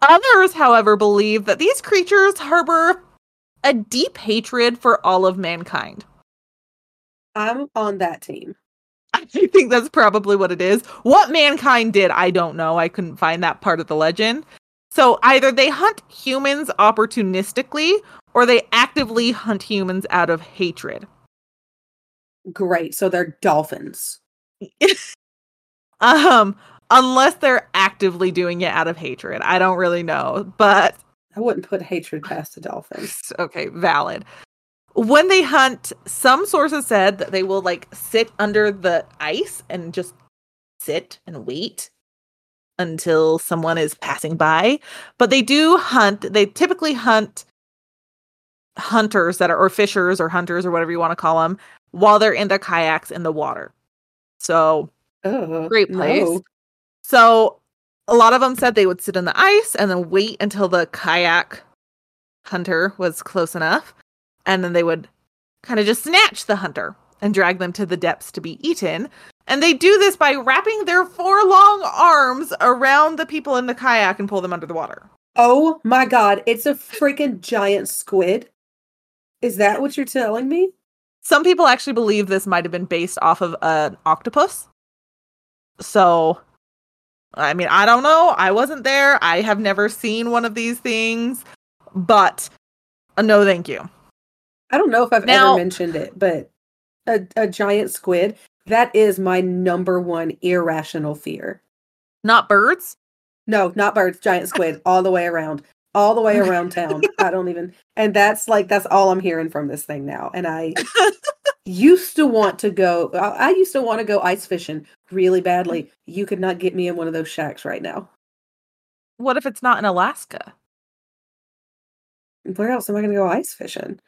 Others, however, believe that these creatures harbor a deep hatred for all of mankind. I'm on that team. I think that's probably what it is. What mankind did, I don't know. I couldn't find that part of the legend. So either they hunt humans opportunistically or they actively hunt humans out of hatred. Great. So they're dolphins. um unless they're actively doing it out of hatred. I don't really know, but I wouldn't put hatred past the dolphins. okay, valid. When they hunt, some sources said that they will like sit under the ice and just sit and wait until someone is passing by. But they do hunt, they typically hunt hunters that are or fishers or hunters or whatever you want to call them while they're in their kayaks in the water. So Oh, great place. no. So a lot of them said they would sit in the ice and then wait until the kayak hunter was close enough. And then they would kind of just snatch the hunter and drag them to the depths to be eaten. And they do this by wrapping their four long arms around the people in the kayak and pull them under the water. Oh my god, it's a freaking giant squid. Is that what you're telling me? Some people actually believe this might have been based off of an octopus. So, I mean, I don't know. I wasn't there. I have never seen one of these things, but uh, no, thank you. I don't know if I've Now- ever mentioned it, but a, a giant squid, that is my number one irrational fear. Not birds. No, not birds, giant squid, all the way around, all the way around town. I don't even, and that's like, that's all I'm hearing from this thing now. And I used to want to go, I I used to want to go ice fishing really badly. Mm. You could not get me in one of those shacks right now. What if it's not in Alaska? Where else am I going to go ice fishing?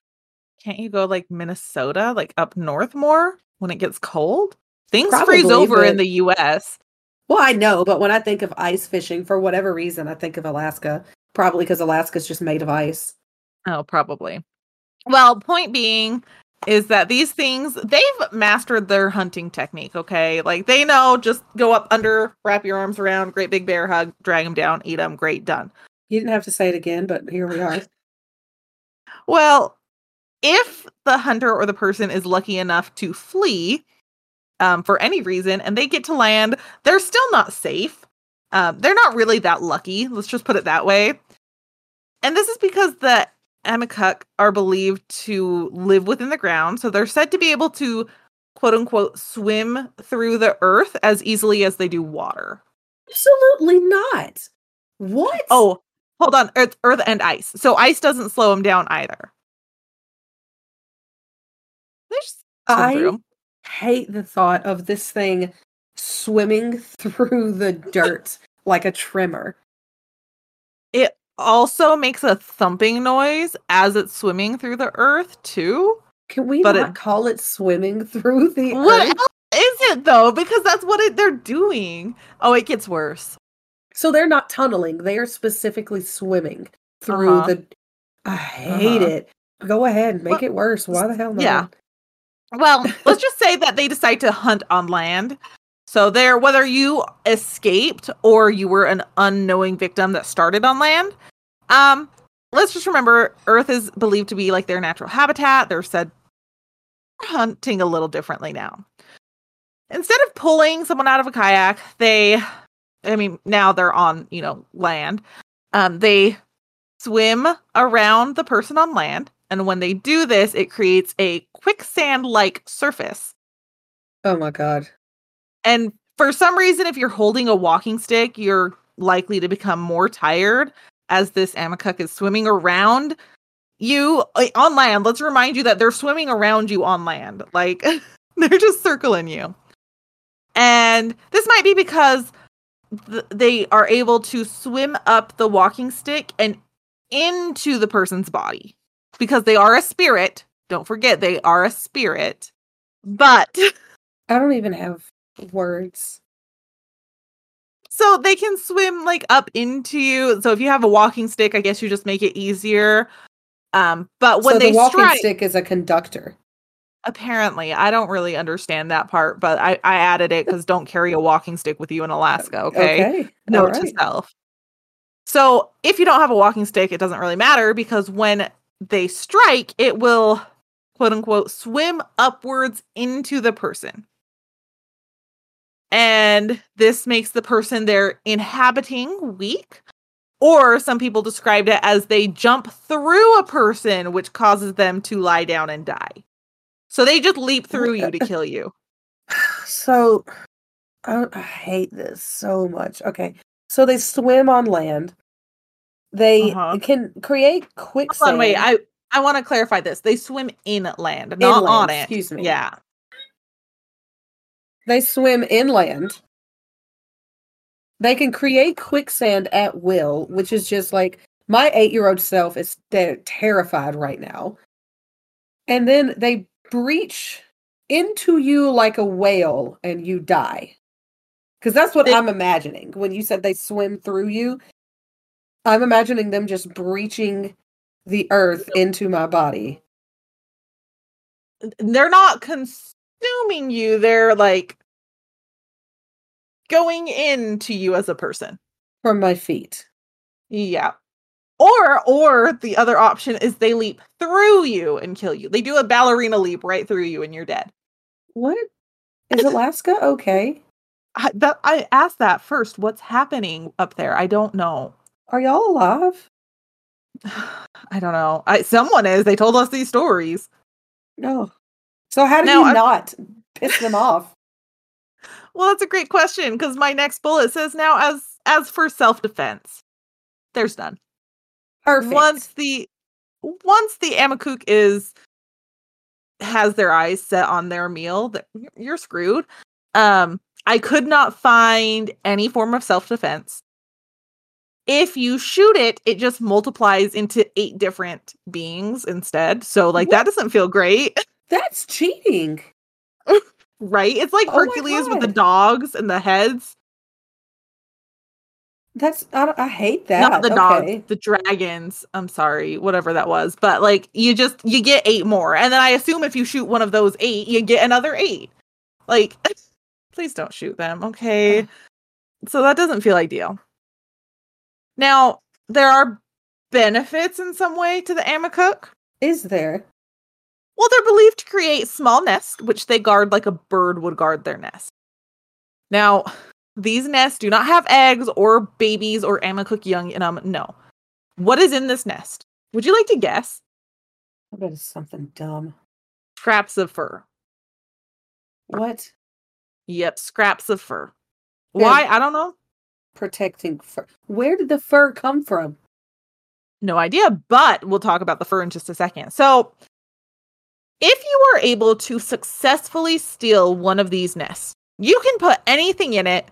Can't you go like Minnesota, like up north more when it gets cold? Things freeze Probably, over in the US. Well, I know, but when I think of ice fishing, for whatever reason, I think of Alaska. Probably because Alaska's just made of ice. Oh, probably. Well, point being is that these things they've mastered their hunting technique, okay? Like they know just go up under, wrap your arms around, great big bear hug, drag them down, eat them, great, done. You didn't have to say it again, but here we are. Well, if the hunter or the person is lucky enough to flee um, for any reason and they get to land, they're still not safe. Um, they're not really that lucky. Let's just put it that way. And this is because the Amakuk are believed to live within the ground. So they're said to be able to, quote unquote, swim through the earth as easily as they do water. Absolutely not. What? Oh, hold on. Earth, earth and ice. So ice doesn't slow them down either. I hate the thought of this thing swimming through the dirt like a trimmer. It also makes a thumping noise as it's swimming through the earth too. Can we But it- not call it swimming through the What earth? else is it though? Because that's what it, they're doing. Oh, it gets worse. So they're not tunneling; they are specifically swimming through Uh-huh. the. I hate Uh-huh. it. Go ahead, make Well, it worse. Why the hell not? yeah. Well, let's just say that they decide to hunt on land. So there, whether you escaped or you were an unknowing victim that started on land, um, let's just remember Earth is believed to be like their natural habitat. They're said hunting a little differently now. Instead of pulling someone out of a kayak, they, I mean, now they're on, you know, land. Um, they swim around the person on land. And when they do this, it creates a quicksand like surface. Oh my god. And for some reason, if you're holding a walking stick, you're likely to become more tired as this Amakuk is swimming around you uh, on land. Let's remind you that they're swimming around you on land. Like they're just circling you. And this might be because th- they are able to swim up the walking stick and into the person's body because they are a spirit. Don't forget, they are a spirit. But I don't even have words. So they can swim like up into you. So if you have a walking stick, I guess you just make it easier. Um, but when so they the walking strike, stick is a conductor. apparently, I don't really understand that part, but I, I added it because don't carry a walking stick with you in Alaska. Okay, Okay. note all to self. So if you don't have a walking stick, it doesn't really matter because when they strike, it will quote unquote swim upwards into the person. And this makes the person they're inhabiting weak. Or some people described it as they jump through a person, which causes them to lie down and die. So they just leap through you to kill you. So I, I hate this so much. Okay. So they swim on land. They Uh-huh. can create quicksand. Hold on, wait. I I want to clarify this. They swim in land, not on it. excuse me. Yeah. They swim inland. They can create quicksand at will, which is just like my eight year old self is ter- terrified right now. And then they breach into you like a whale and you die. Because that's what They- I'm imagining. When you said they swim through you, I'm imagining them just breaching the earth into my body. They're not consuming you. They're like going into you as a person. From my feet. Yeah. Or or the other option is they leap through you and kill you. They do a ballerina leap right through you and you're dead. What? Is Alaska okay? I, that, I asked that first. What's happening up there? I don't know. Are y'all alive? I don't know. I someone is. They told us these stories. No. So how do Now, you I'm- not piss them off? Well, that's a great question because my next bullet says now as as for self defense, there's none. Perfect. Once the once the Amakook is has their eyes set on their meal, that you're screwed. Um, I could not find any form of self defense. If you shoot it, it just multiplies into eight different beings instead. So, like, that doesn't feel great, That's cheating. right? It's like Oh Hercules with the dogs and the heads. That's I, I hate that. not the okay. dogs, the dragons. I'm sorry, whatever that was. But like you just you get eight more. And then I assume if you shoot one of those eight, you get another eight. Like please don't shoot them, okay? So that doesn't feel ideal. Now, there are benefits in some way to the Amakook. Is there? Well, they're believed to create small nests, which they guard like a bird would guard their nest. Now, these nests do not have eggs or babies or Amakook young in them. Um, no. What is in this nest? Would you like to guess? I bet it's something dumb. Scraps of fur. What? Yep, scraps of fur. Why? I don't know. Protecting fur. Where did the fur come from? No idea, but we'll talk about the fur in just a second. So, if you are able to successfully steal one of these nests, you can put anything in it,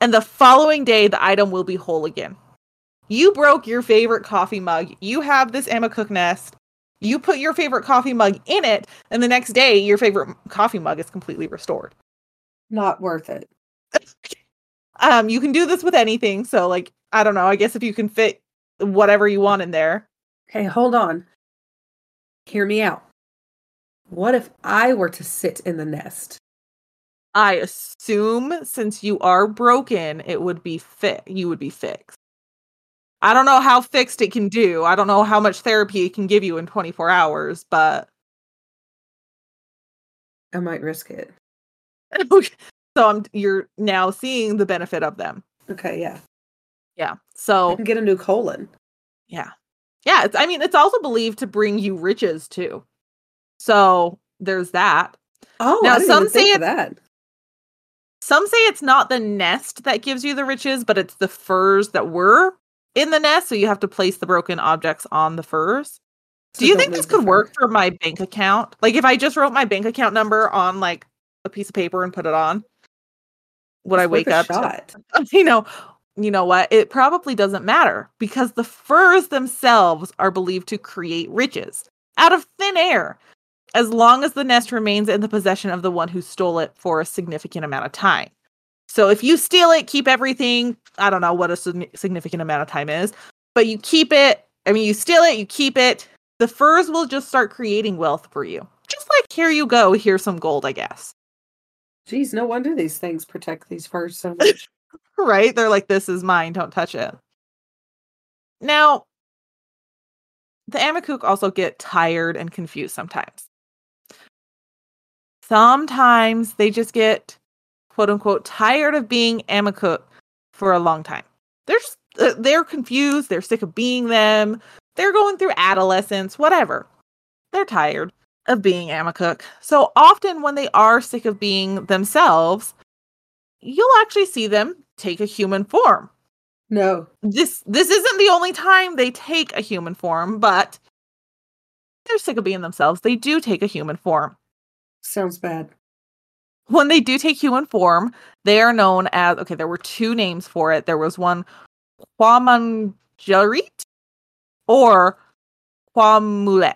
and the following day, the item will be whole again. You broke your favorite coffee mug. You have this Amakook nest. You put your favorite coffee mug in it, and the next day, your favorite coffee mug is completely restored. Not worth it. Um, you can do this with anything. So, like, I don't know. I guess if you can fit whatever you want in there, Okay, hold on. Hear me out. What if I were to sit in the nest? I assume since you are broken, it would be fit. You would be fixed. I don't know how fixed it can do. I don't know how much therapy it can give you in 24 hours, but I might risk it. so I'm you're now seeing the benefit of them. Okay, yeah. Yeah. So can get a new colon. yeah. Yeah, it's I mean it's also believed to bring you riches too. So there's that. Oh, Now, I didn't some say that. Some say it's not the nest that gives you the riches, but it's the furs that were in the nest. So you have to place the broken objects on the furs. So Do you think this could fur. work for my bank account? Like if I just wrote my bank account number on like a piece of paper and put it on, would I wake up? to- you know, you know what? It probably doesn't matter because the furs themselves are believed to create riches out of thin air, as long as the nest remains in the possession of the one who stole it for a significant amount of time. So if you steal it, keep everything. I don't know what a significant amount of time is, but you keep it. I mean, you steal it, you keep it. The furs will just start creating wealth for you. Just like here you go, here's some gold, I guess. Geez, no wonder these things protect these furs so much. right? They're like, this is mine, don't touch it. Now, the Amakook also get tired and confused sometimes. Sometimes they just get quote unquote tired of being Amakook for a long time. They're just uh, they're confused, they're sick of being them, they're going through adolescence, whatever. They're tired of being Amakuk. So often when they are sick of being themselves, you'll actually see them take a human form. No. This this isn't the only time they take a human form, but they're sick of being themselves. They do take a human form. Sounds bad. When they do take human form, they are known as okay, there were two names for it. There was one Kwamanjarit or Kwamulek.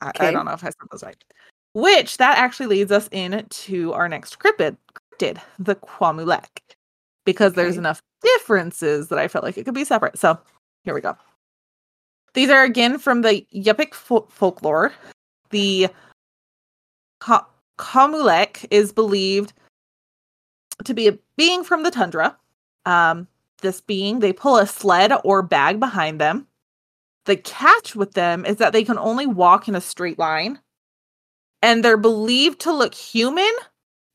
I, I don't know if I said those right. Which that actually leads us into our next cryptid, cryptid the Kwamulek, because there's enough differences that I felt like it could be separate. So here we go. These are again from the Yupik fol- folklore. The Ka- Kamulek is believed to be a being from the tundra. Um, this being, they pull a sled or bag behind them. The catch with them is that they can only walk in a straight line, and they're believed to look human,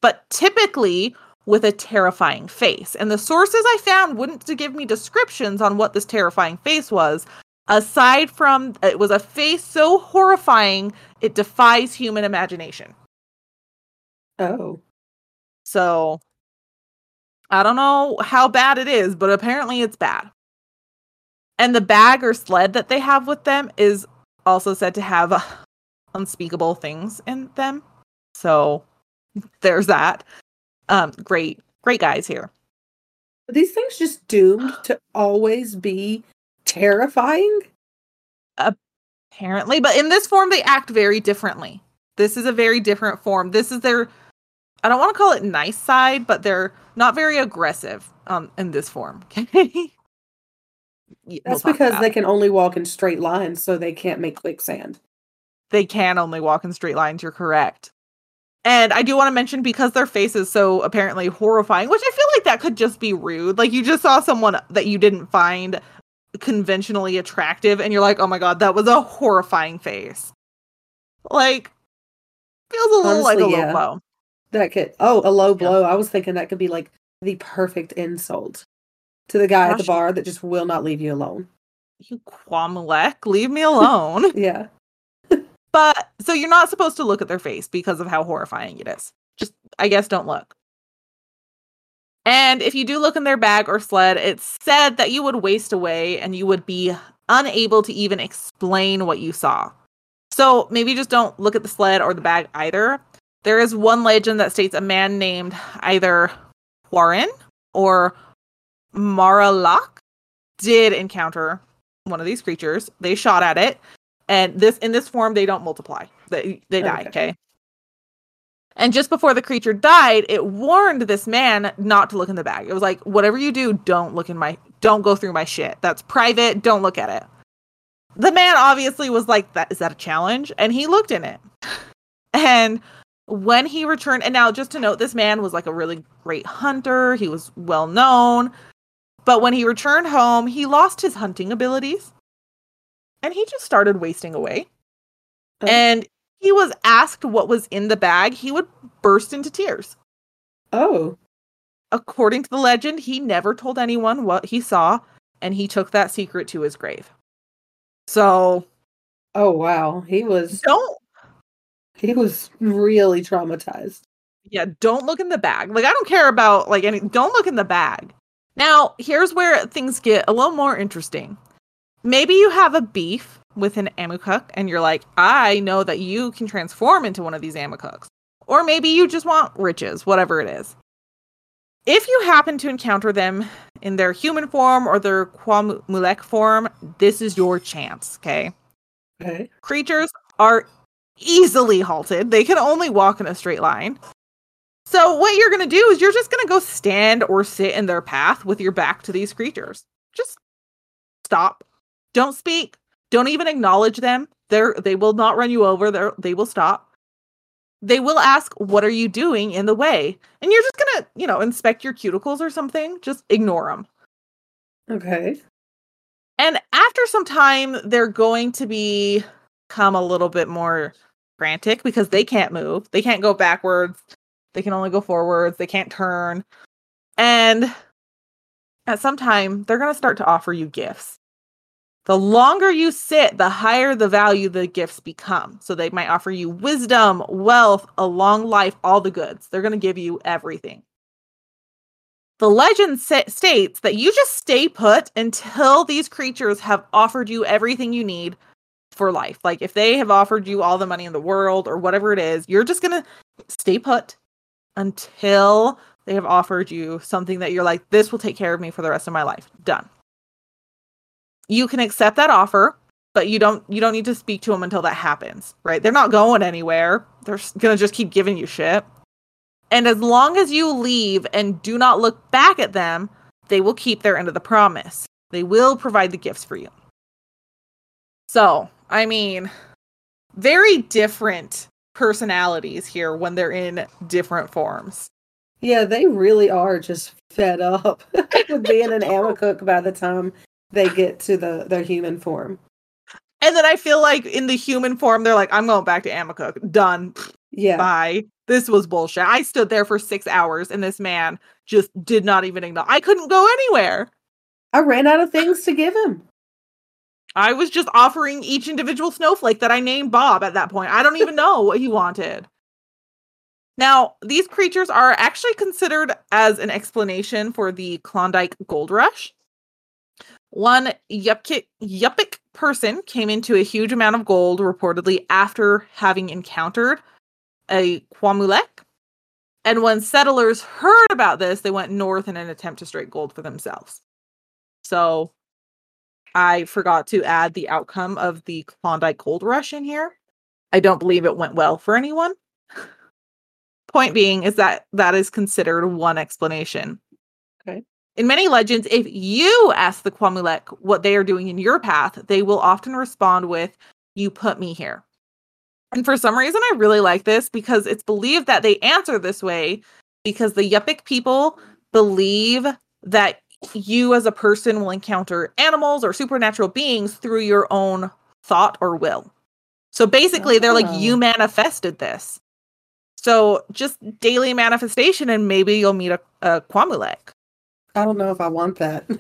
but typically with a terrifying face. And the sources I found wouldn't give me descriptions on what this terrifying face was, aside from it was a face so horrifying it defies human imagination. Oh. So I don't know how bad it is, but apparently it's bad. And the bag or sled that they have with them is also said to have uh, unspeakable things in them. So there's that. Um great great guys here. Are these things just doomed to always be terrifying? Apparently, but in this form they act very differently. This is a very different form. This is their I don't want to call it nice side, but they're not very aggressive um in this form. Okay. We'll That's because they it. can only walk in straight lines, so they can't make quicksand. they can only walk in straight lines. You're correct. And I do want to mention because their face is so apparently horrifying, which I feel like that could just be rude. Like you just saw someone that you didn't find conventionally attractive, and you're like, oh my god, that was a horrifying face. Like, feels a little like a Honestly, low blow. That could oh, a low blow. I was thinking that could be like the perfect insult to the guy at the bar that just will not leave you alone. You Quamlek, leave me alone. Yeah. But so you're not supposed to look at their face because of how horrifying it is. Just, I guess, don't look. And if you do look in their bag or sled, it's said that you would waste away and you would be unable to even explain what you saw. So maybe just don't look at the sled or the bag either. There is one legend that states a man named either Warren or Maralak did encounter one of these creatures. They shot at it, and this in this form they don't multiply. They they die. Okay. Okay. And just before the creature died, it warned this man not to look in the bag. It was like, whatever you do, don't look in my, don't go through my shit. That's private. Don't look at it. The man obviously was like, that is that a challenge? And he looked in it. And when he returned, and now just to note, this man was like a really great hunter. He was well known. But when he returned home, he lost his hunting abilities and he just started wasting away. Oh. And he was asked what was in the bag, he would burst into tears. Oh. According to the legend, he never told anyone what he saw, and he took that secret to his grave. So Oh wow. He was don't, he was really traumatized. yeah, don't look in the bag. Like, I don't care about like any, don't look in the bag. Now, here's where things get a little more interesting. Maybe you have a beef with an Amukuk and you're like, I know that you can transform into one of these Amukuks. Or maybe you just want riches, whatever it is. If you happen to encounter them in their human form or their Kwamulek form, this is your chance, okay? Okay. creatures are easily halted. They can only walk in a straight line. So what you're going to do is you're just going to go stand or sit in their path with your back to these creatures. Just stop. Don't speak. Don't even acknowledge them. They're they will not run you over. They they will stop. They will ask, "What are you doing in the way?" And you're just going to, you know, inspect your cuticles or something. Just ignore them. Okay. And after some time, they're going to be become a little bit more frantic because they can't move. They can't go backwards. They can only go forwards. They can't turn. And at some time they're going to start to offer you gifts. The longer you sit, the higher the value the gifts become. So they might offer you wisdom, wealth, a long life, all the goods. They're going to give you everything. The legend states that you just stay put until these creatures have offered you everything you need for life. Like if they have offered you all the money in the world or whatever it is, you're just going to stay put until they have offered you something that you're like, this will take care of me for the rest of my life. Done. You can accept that offer, but you don't you don't need to speak to them until that happens, right? They're not going anywhere. They're gonna just keep giving you shit. And as long as you leave and do not look back at them, they will keep their end of the promise. They will provide the gifts for you. So, I mean, very different personalities here when they're in different forms. Yeah, they really are just fed up with being an Amakuk by the time they get to the their human form. And then I feel like in the human form, they're like, I'm going back to Amakuk. Done. Yeah. Bye. This was bullshit. I stood there for six hours and this man just did not even acknowledge. I couldn't go anywhere. I ran out of things to give him. I was just offering each individual snowflake that I named Bob at that point. I don't even know what he wanted. Now, these creatures are actually considered as an explanation for the Klondike Gold Rush. One Yupik, person came into a huge amount of gold reportedly after having encountered a Kwamulek. And when settlers heard about this, they went north in an attempt to strike gold for themselves. So I forgot to add the outcome of the Klondike Gold Rush in here. I don't believe it went well for anyone. Point being is that that is considered one explanation. In many legends, if you ask the Kwamulek what they are doing in your path, they will often respond with, You put me here. And for some reason, I really like this because it's believed that they answer this way because the Yupik people believe that you as a person will encounter animals or supernatural beings through your own thought or will. So basically, they're like, you Oh. manifested this. So just daily manifestation, and maybe you'll meet a, a Kwamulek. I don't know if I want that.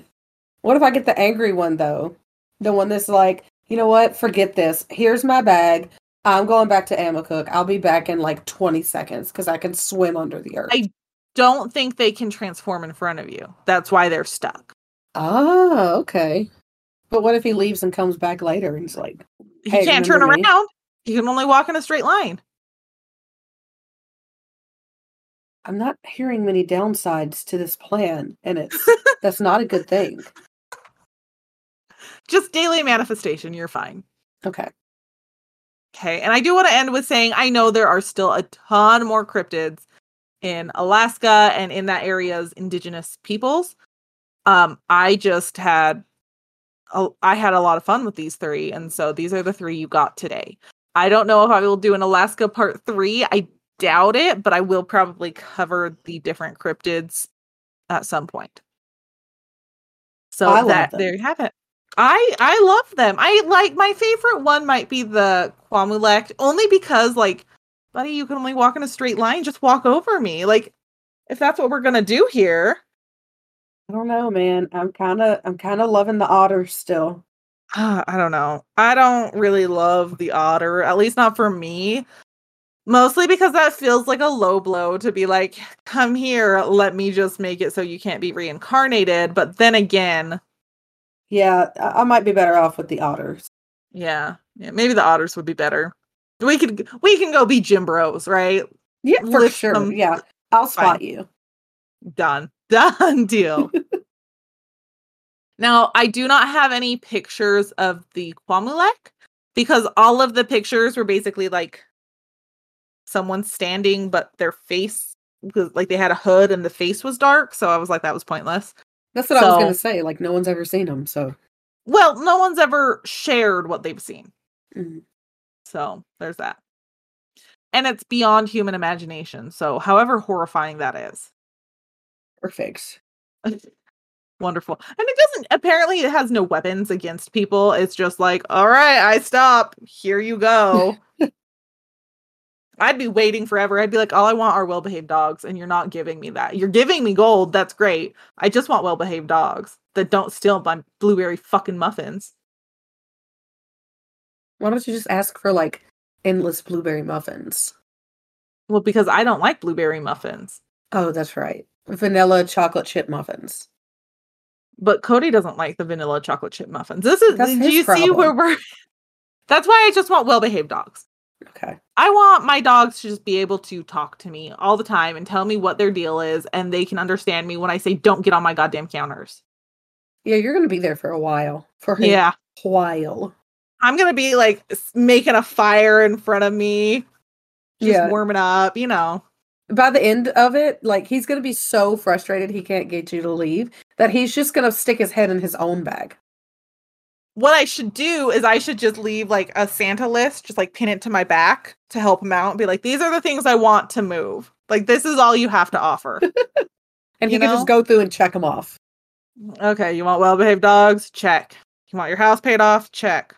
What if I get the angry one though? The one that's like, you know what? Forget this. Here's my bag. I'm going back to Amakuk. I'll be back in like 20 seconds because I can swim under the earth. I- Don't think they can transform in front of you. That's why they're stuck. oh, okay. But what if he leaves and comes back later and he's like, He can't turn me? around. He can only walk in a straight line. I'm not hearing many downsides to this plan, and it's that's not a good thing. Just daily manifestation. You're fine. Okay. Okay. And I do want to end with saying I know there are still a ton more cryptids in Alaska and in that area's indigenous peoples. Um, I just had a, I had a lot of fun with these three, and so these are the three you got today. I don't know if I will do an Alaska part three. I doubt it, but I will probably cover the different cryptids at some point. So I that there you have it. I I love them. I like my favorite one might be the Kwamulek, only because like, buddy, you can only walk in a straight line. Just walk over me. Like, if that's what we're gonna do here, I don't know, man. I'm kind of I'm kind of loving the otter still. Ah, I don't know. I don't really love the otter, at least not for me. Mostly because that feels like a low blow to be like, come here, let me just make it so you can't be reincarnated. But then again, Yeah, I, I might be better off with the otters. yeah, yeah, maybe the otters would be better. We could we can go be gym Bros, right? Yeah, for Lift sure. them. Yeah, I'll Fine. spot you. Done. Done deal. now, I do not have any pictures of the Kwamulek because all of the pictures were basically like someone standing, but their face like they had a hood and the face was dark. So I was like, that was pointless. That's what I was gonna say. Like no one's ever seen them, so Well, no one's ever shared what they've seen. Mhm. So there's that. And it's beyond human imagination. So, however horrifying that is. perfect. Wonderful. And it doesn't apparently it has no weapons against people. It's just like, all right, I stop. Here you go. I'd be waiting forever. I'd be like, all I want are well behaved dogs, and you're not giving me that. You're giving me gold. That's great. I just want well behaved dogs that don't steal my blueberry fucking muffins. Why don't you just ask for like endless blueberry muffins? Well, because I don't like blueberry muffins. Oh, that's right. Vanilla chocolate chip muffins. But Cody doesn't like the vanilla chocolate chip muffins. This is That's do you see where we're That's why I just want well behaved dogs. Okay. I want my dogs to just be able to talk to me all the time and tell me what their deal is and they can understand me when I say don't get on my goddamn counters. Yeah, you're gonna be there for a while. For a Yeah. while. I'm going to be like making a fire in front of me. Just Yeah. warming up, you know. By the end of it, like he's gonna be so frustrated he can't get you to leave that he's just gonna stick his head in his own bag. What I should do is I should just leave like a Santa list, just like pin it to my back to help him out and be like, these are the things I want to move. Like, this is all you have to offer. And he You can know? just go through and check them off. okay, you want well behaved dogs? Check. You want your house paid off? Check.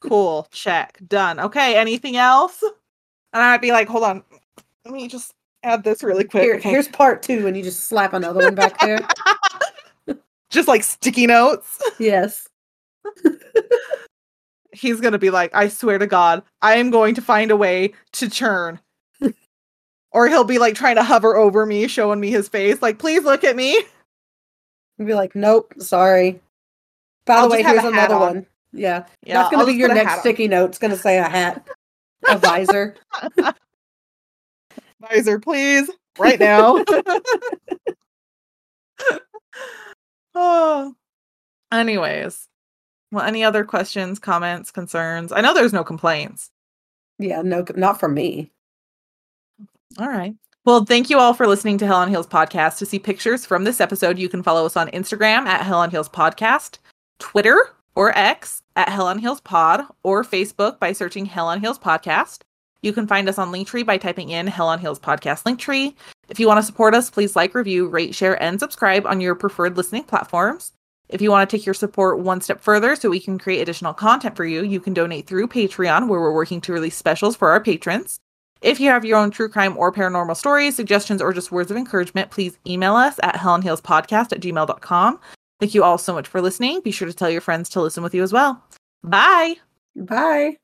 Cool. Check. Done. Okay, anything else? And I'd be like, hold on. Let me just add this really quick. Here, here's part two, and you just slap another one back there. just like sticky notes. Yes. He's gonna be like, I swear to God, I am going to find a way to churn. or he'll be like trying to hover over me, showing me his face, like, please look at me. Be like, nope, sorry. By I'll the way, here's another on. one. Yeah. Yeah, That's gonna I'll be your next sticky note. It's gonna say a hat. A visor. Visor, please, right now. oh. Anyways, well, any other questions, comments, concerns? I know there's no complaints. Yeah, no not from me. All right. Well, thank you all for listening to Hell on Heels podcast. To see pictures from this episode, you can follow us on Instagram at Hell on Heels podcast, Twitter or X at Hell on Heels pod, or Facebook by searching Hell on Heels podcast. You can find us on Linktree by typing in Hell on Heels podcast Linktree. If you want to support us, please like, review, rate, share, and subscribe on your preferred listening platforms. If you want to take your support one step further so we can create additional content for you, you can donate through Patreon, where we're working to release specials for our patrons. If you have your own true crime or paranormal stories, suggestions, or just words of encouragement, please email us at hellonheelspodcast at gmail.com. Thank you all so much for listening. Be sure to tell your friends to listen with you as well. Bye. Bye.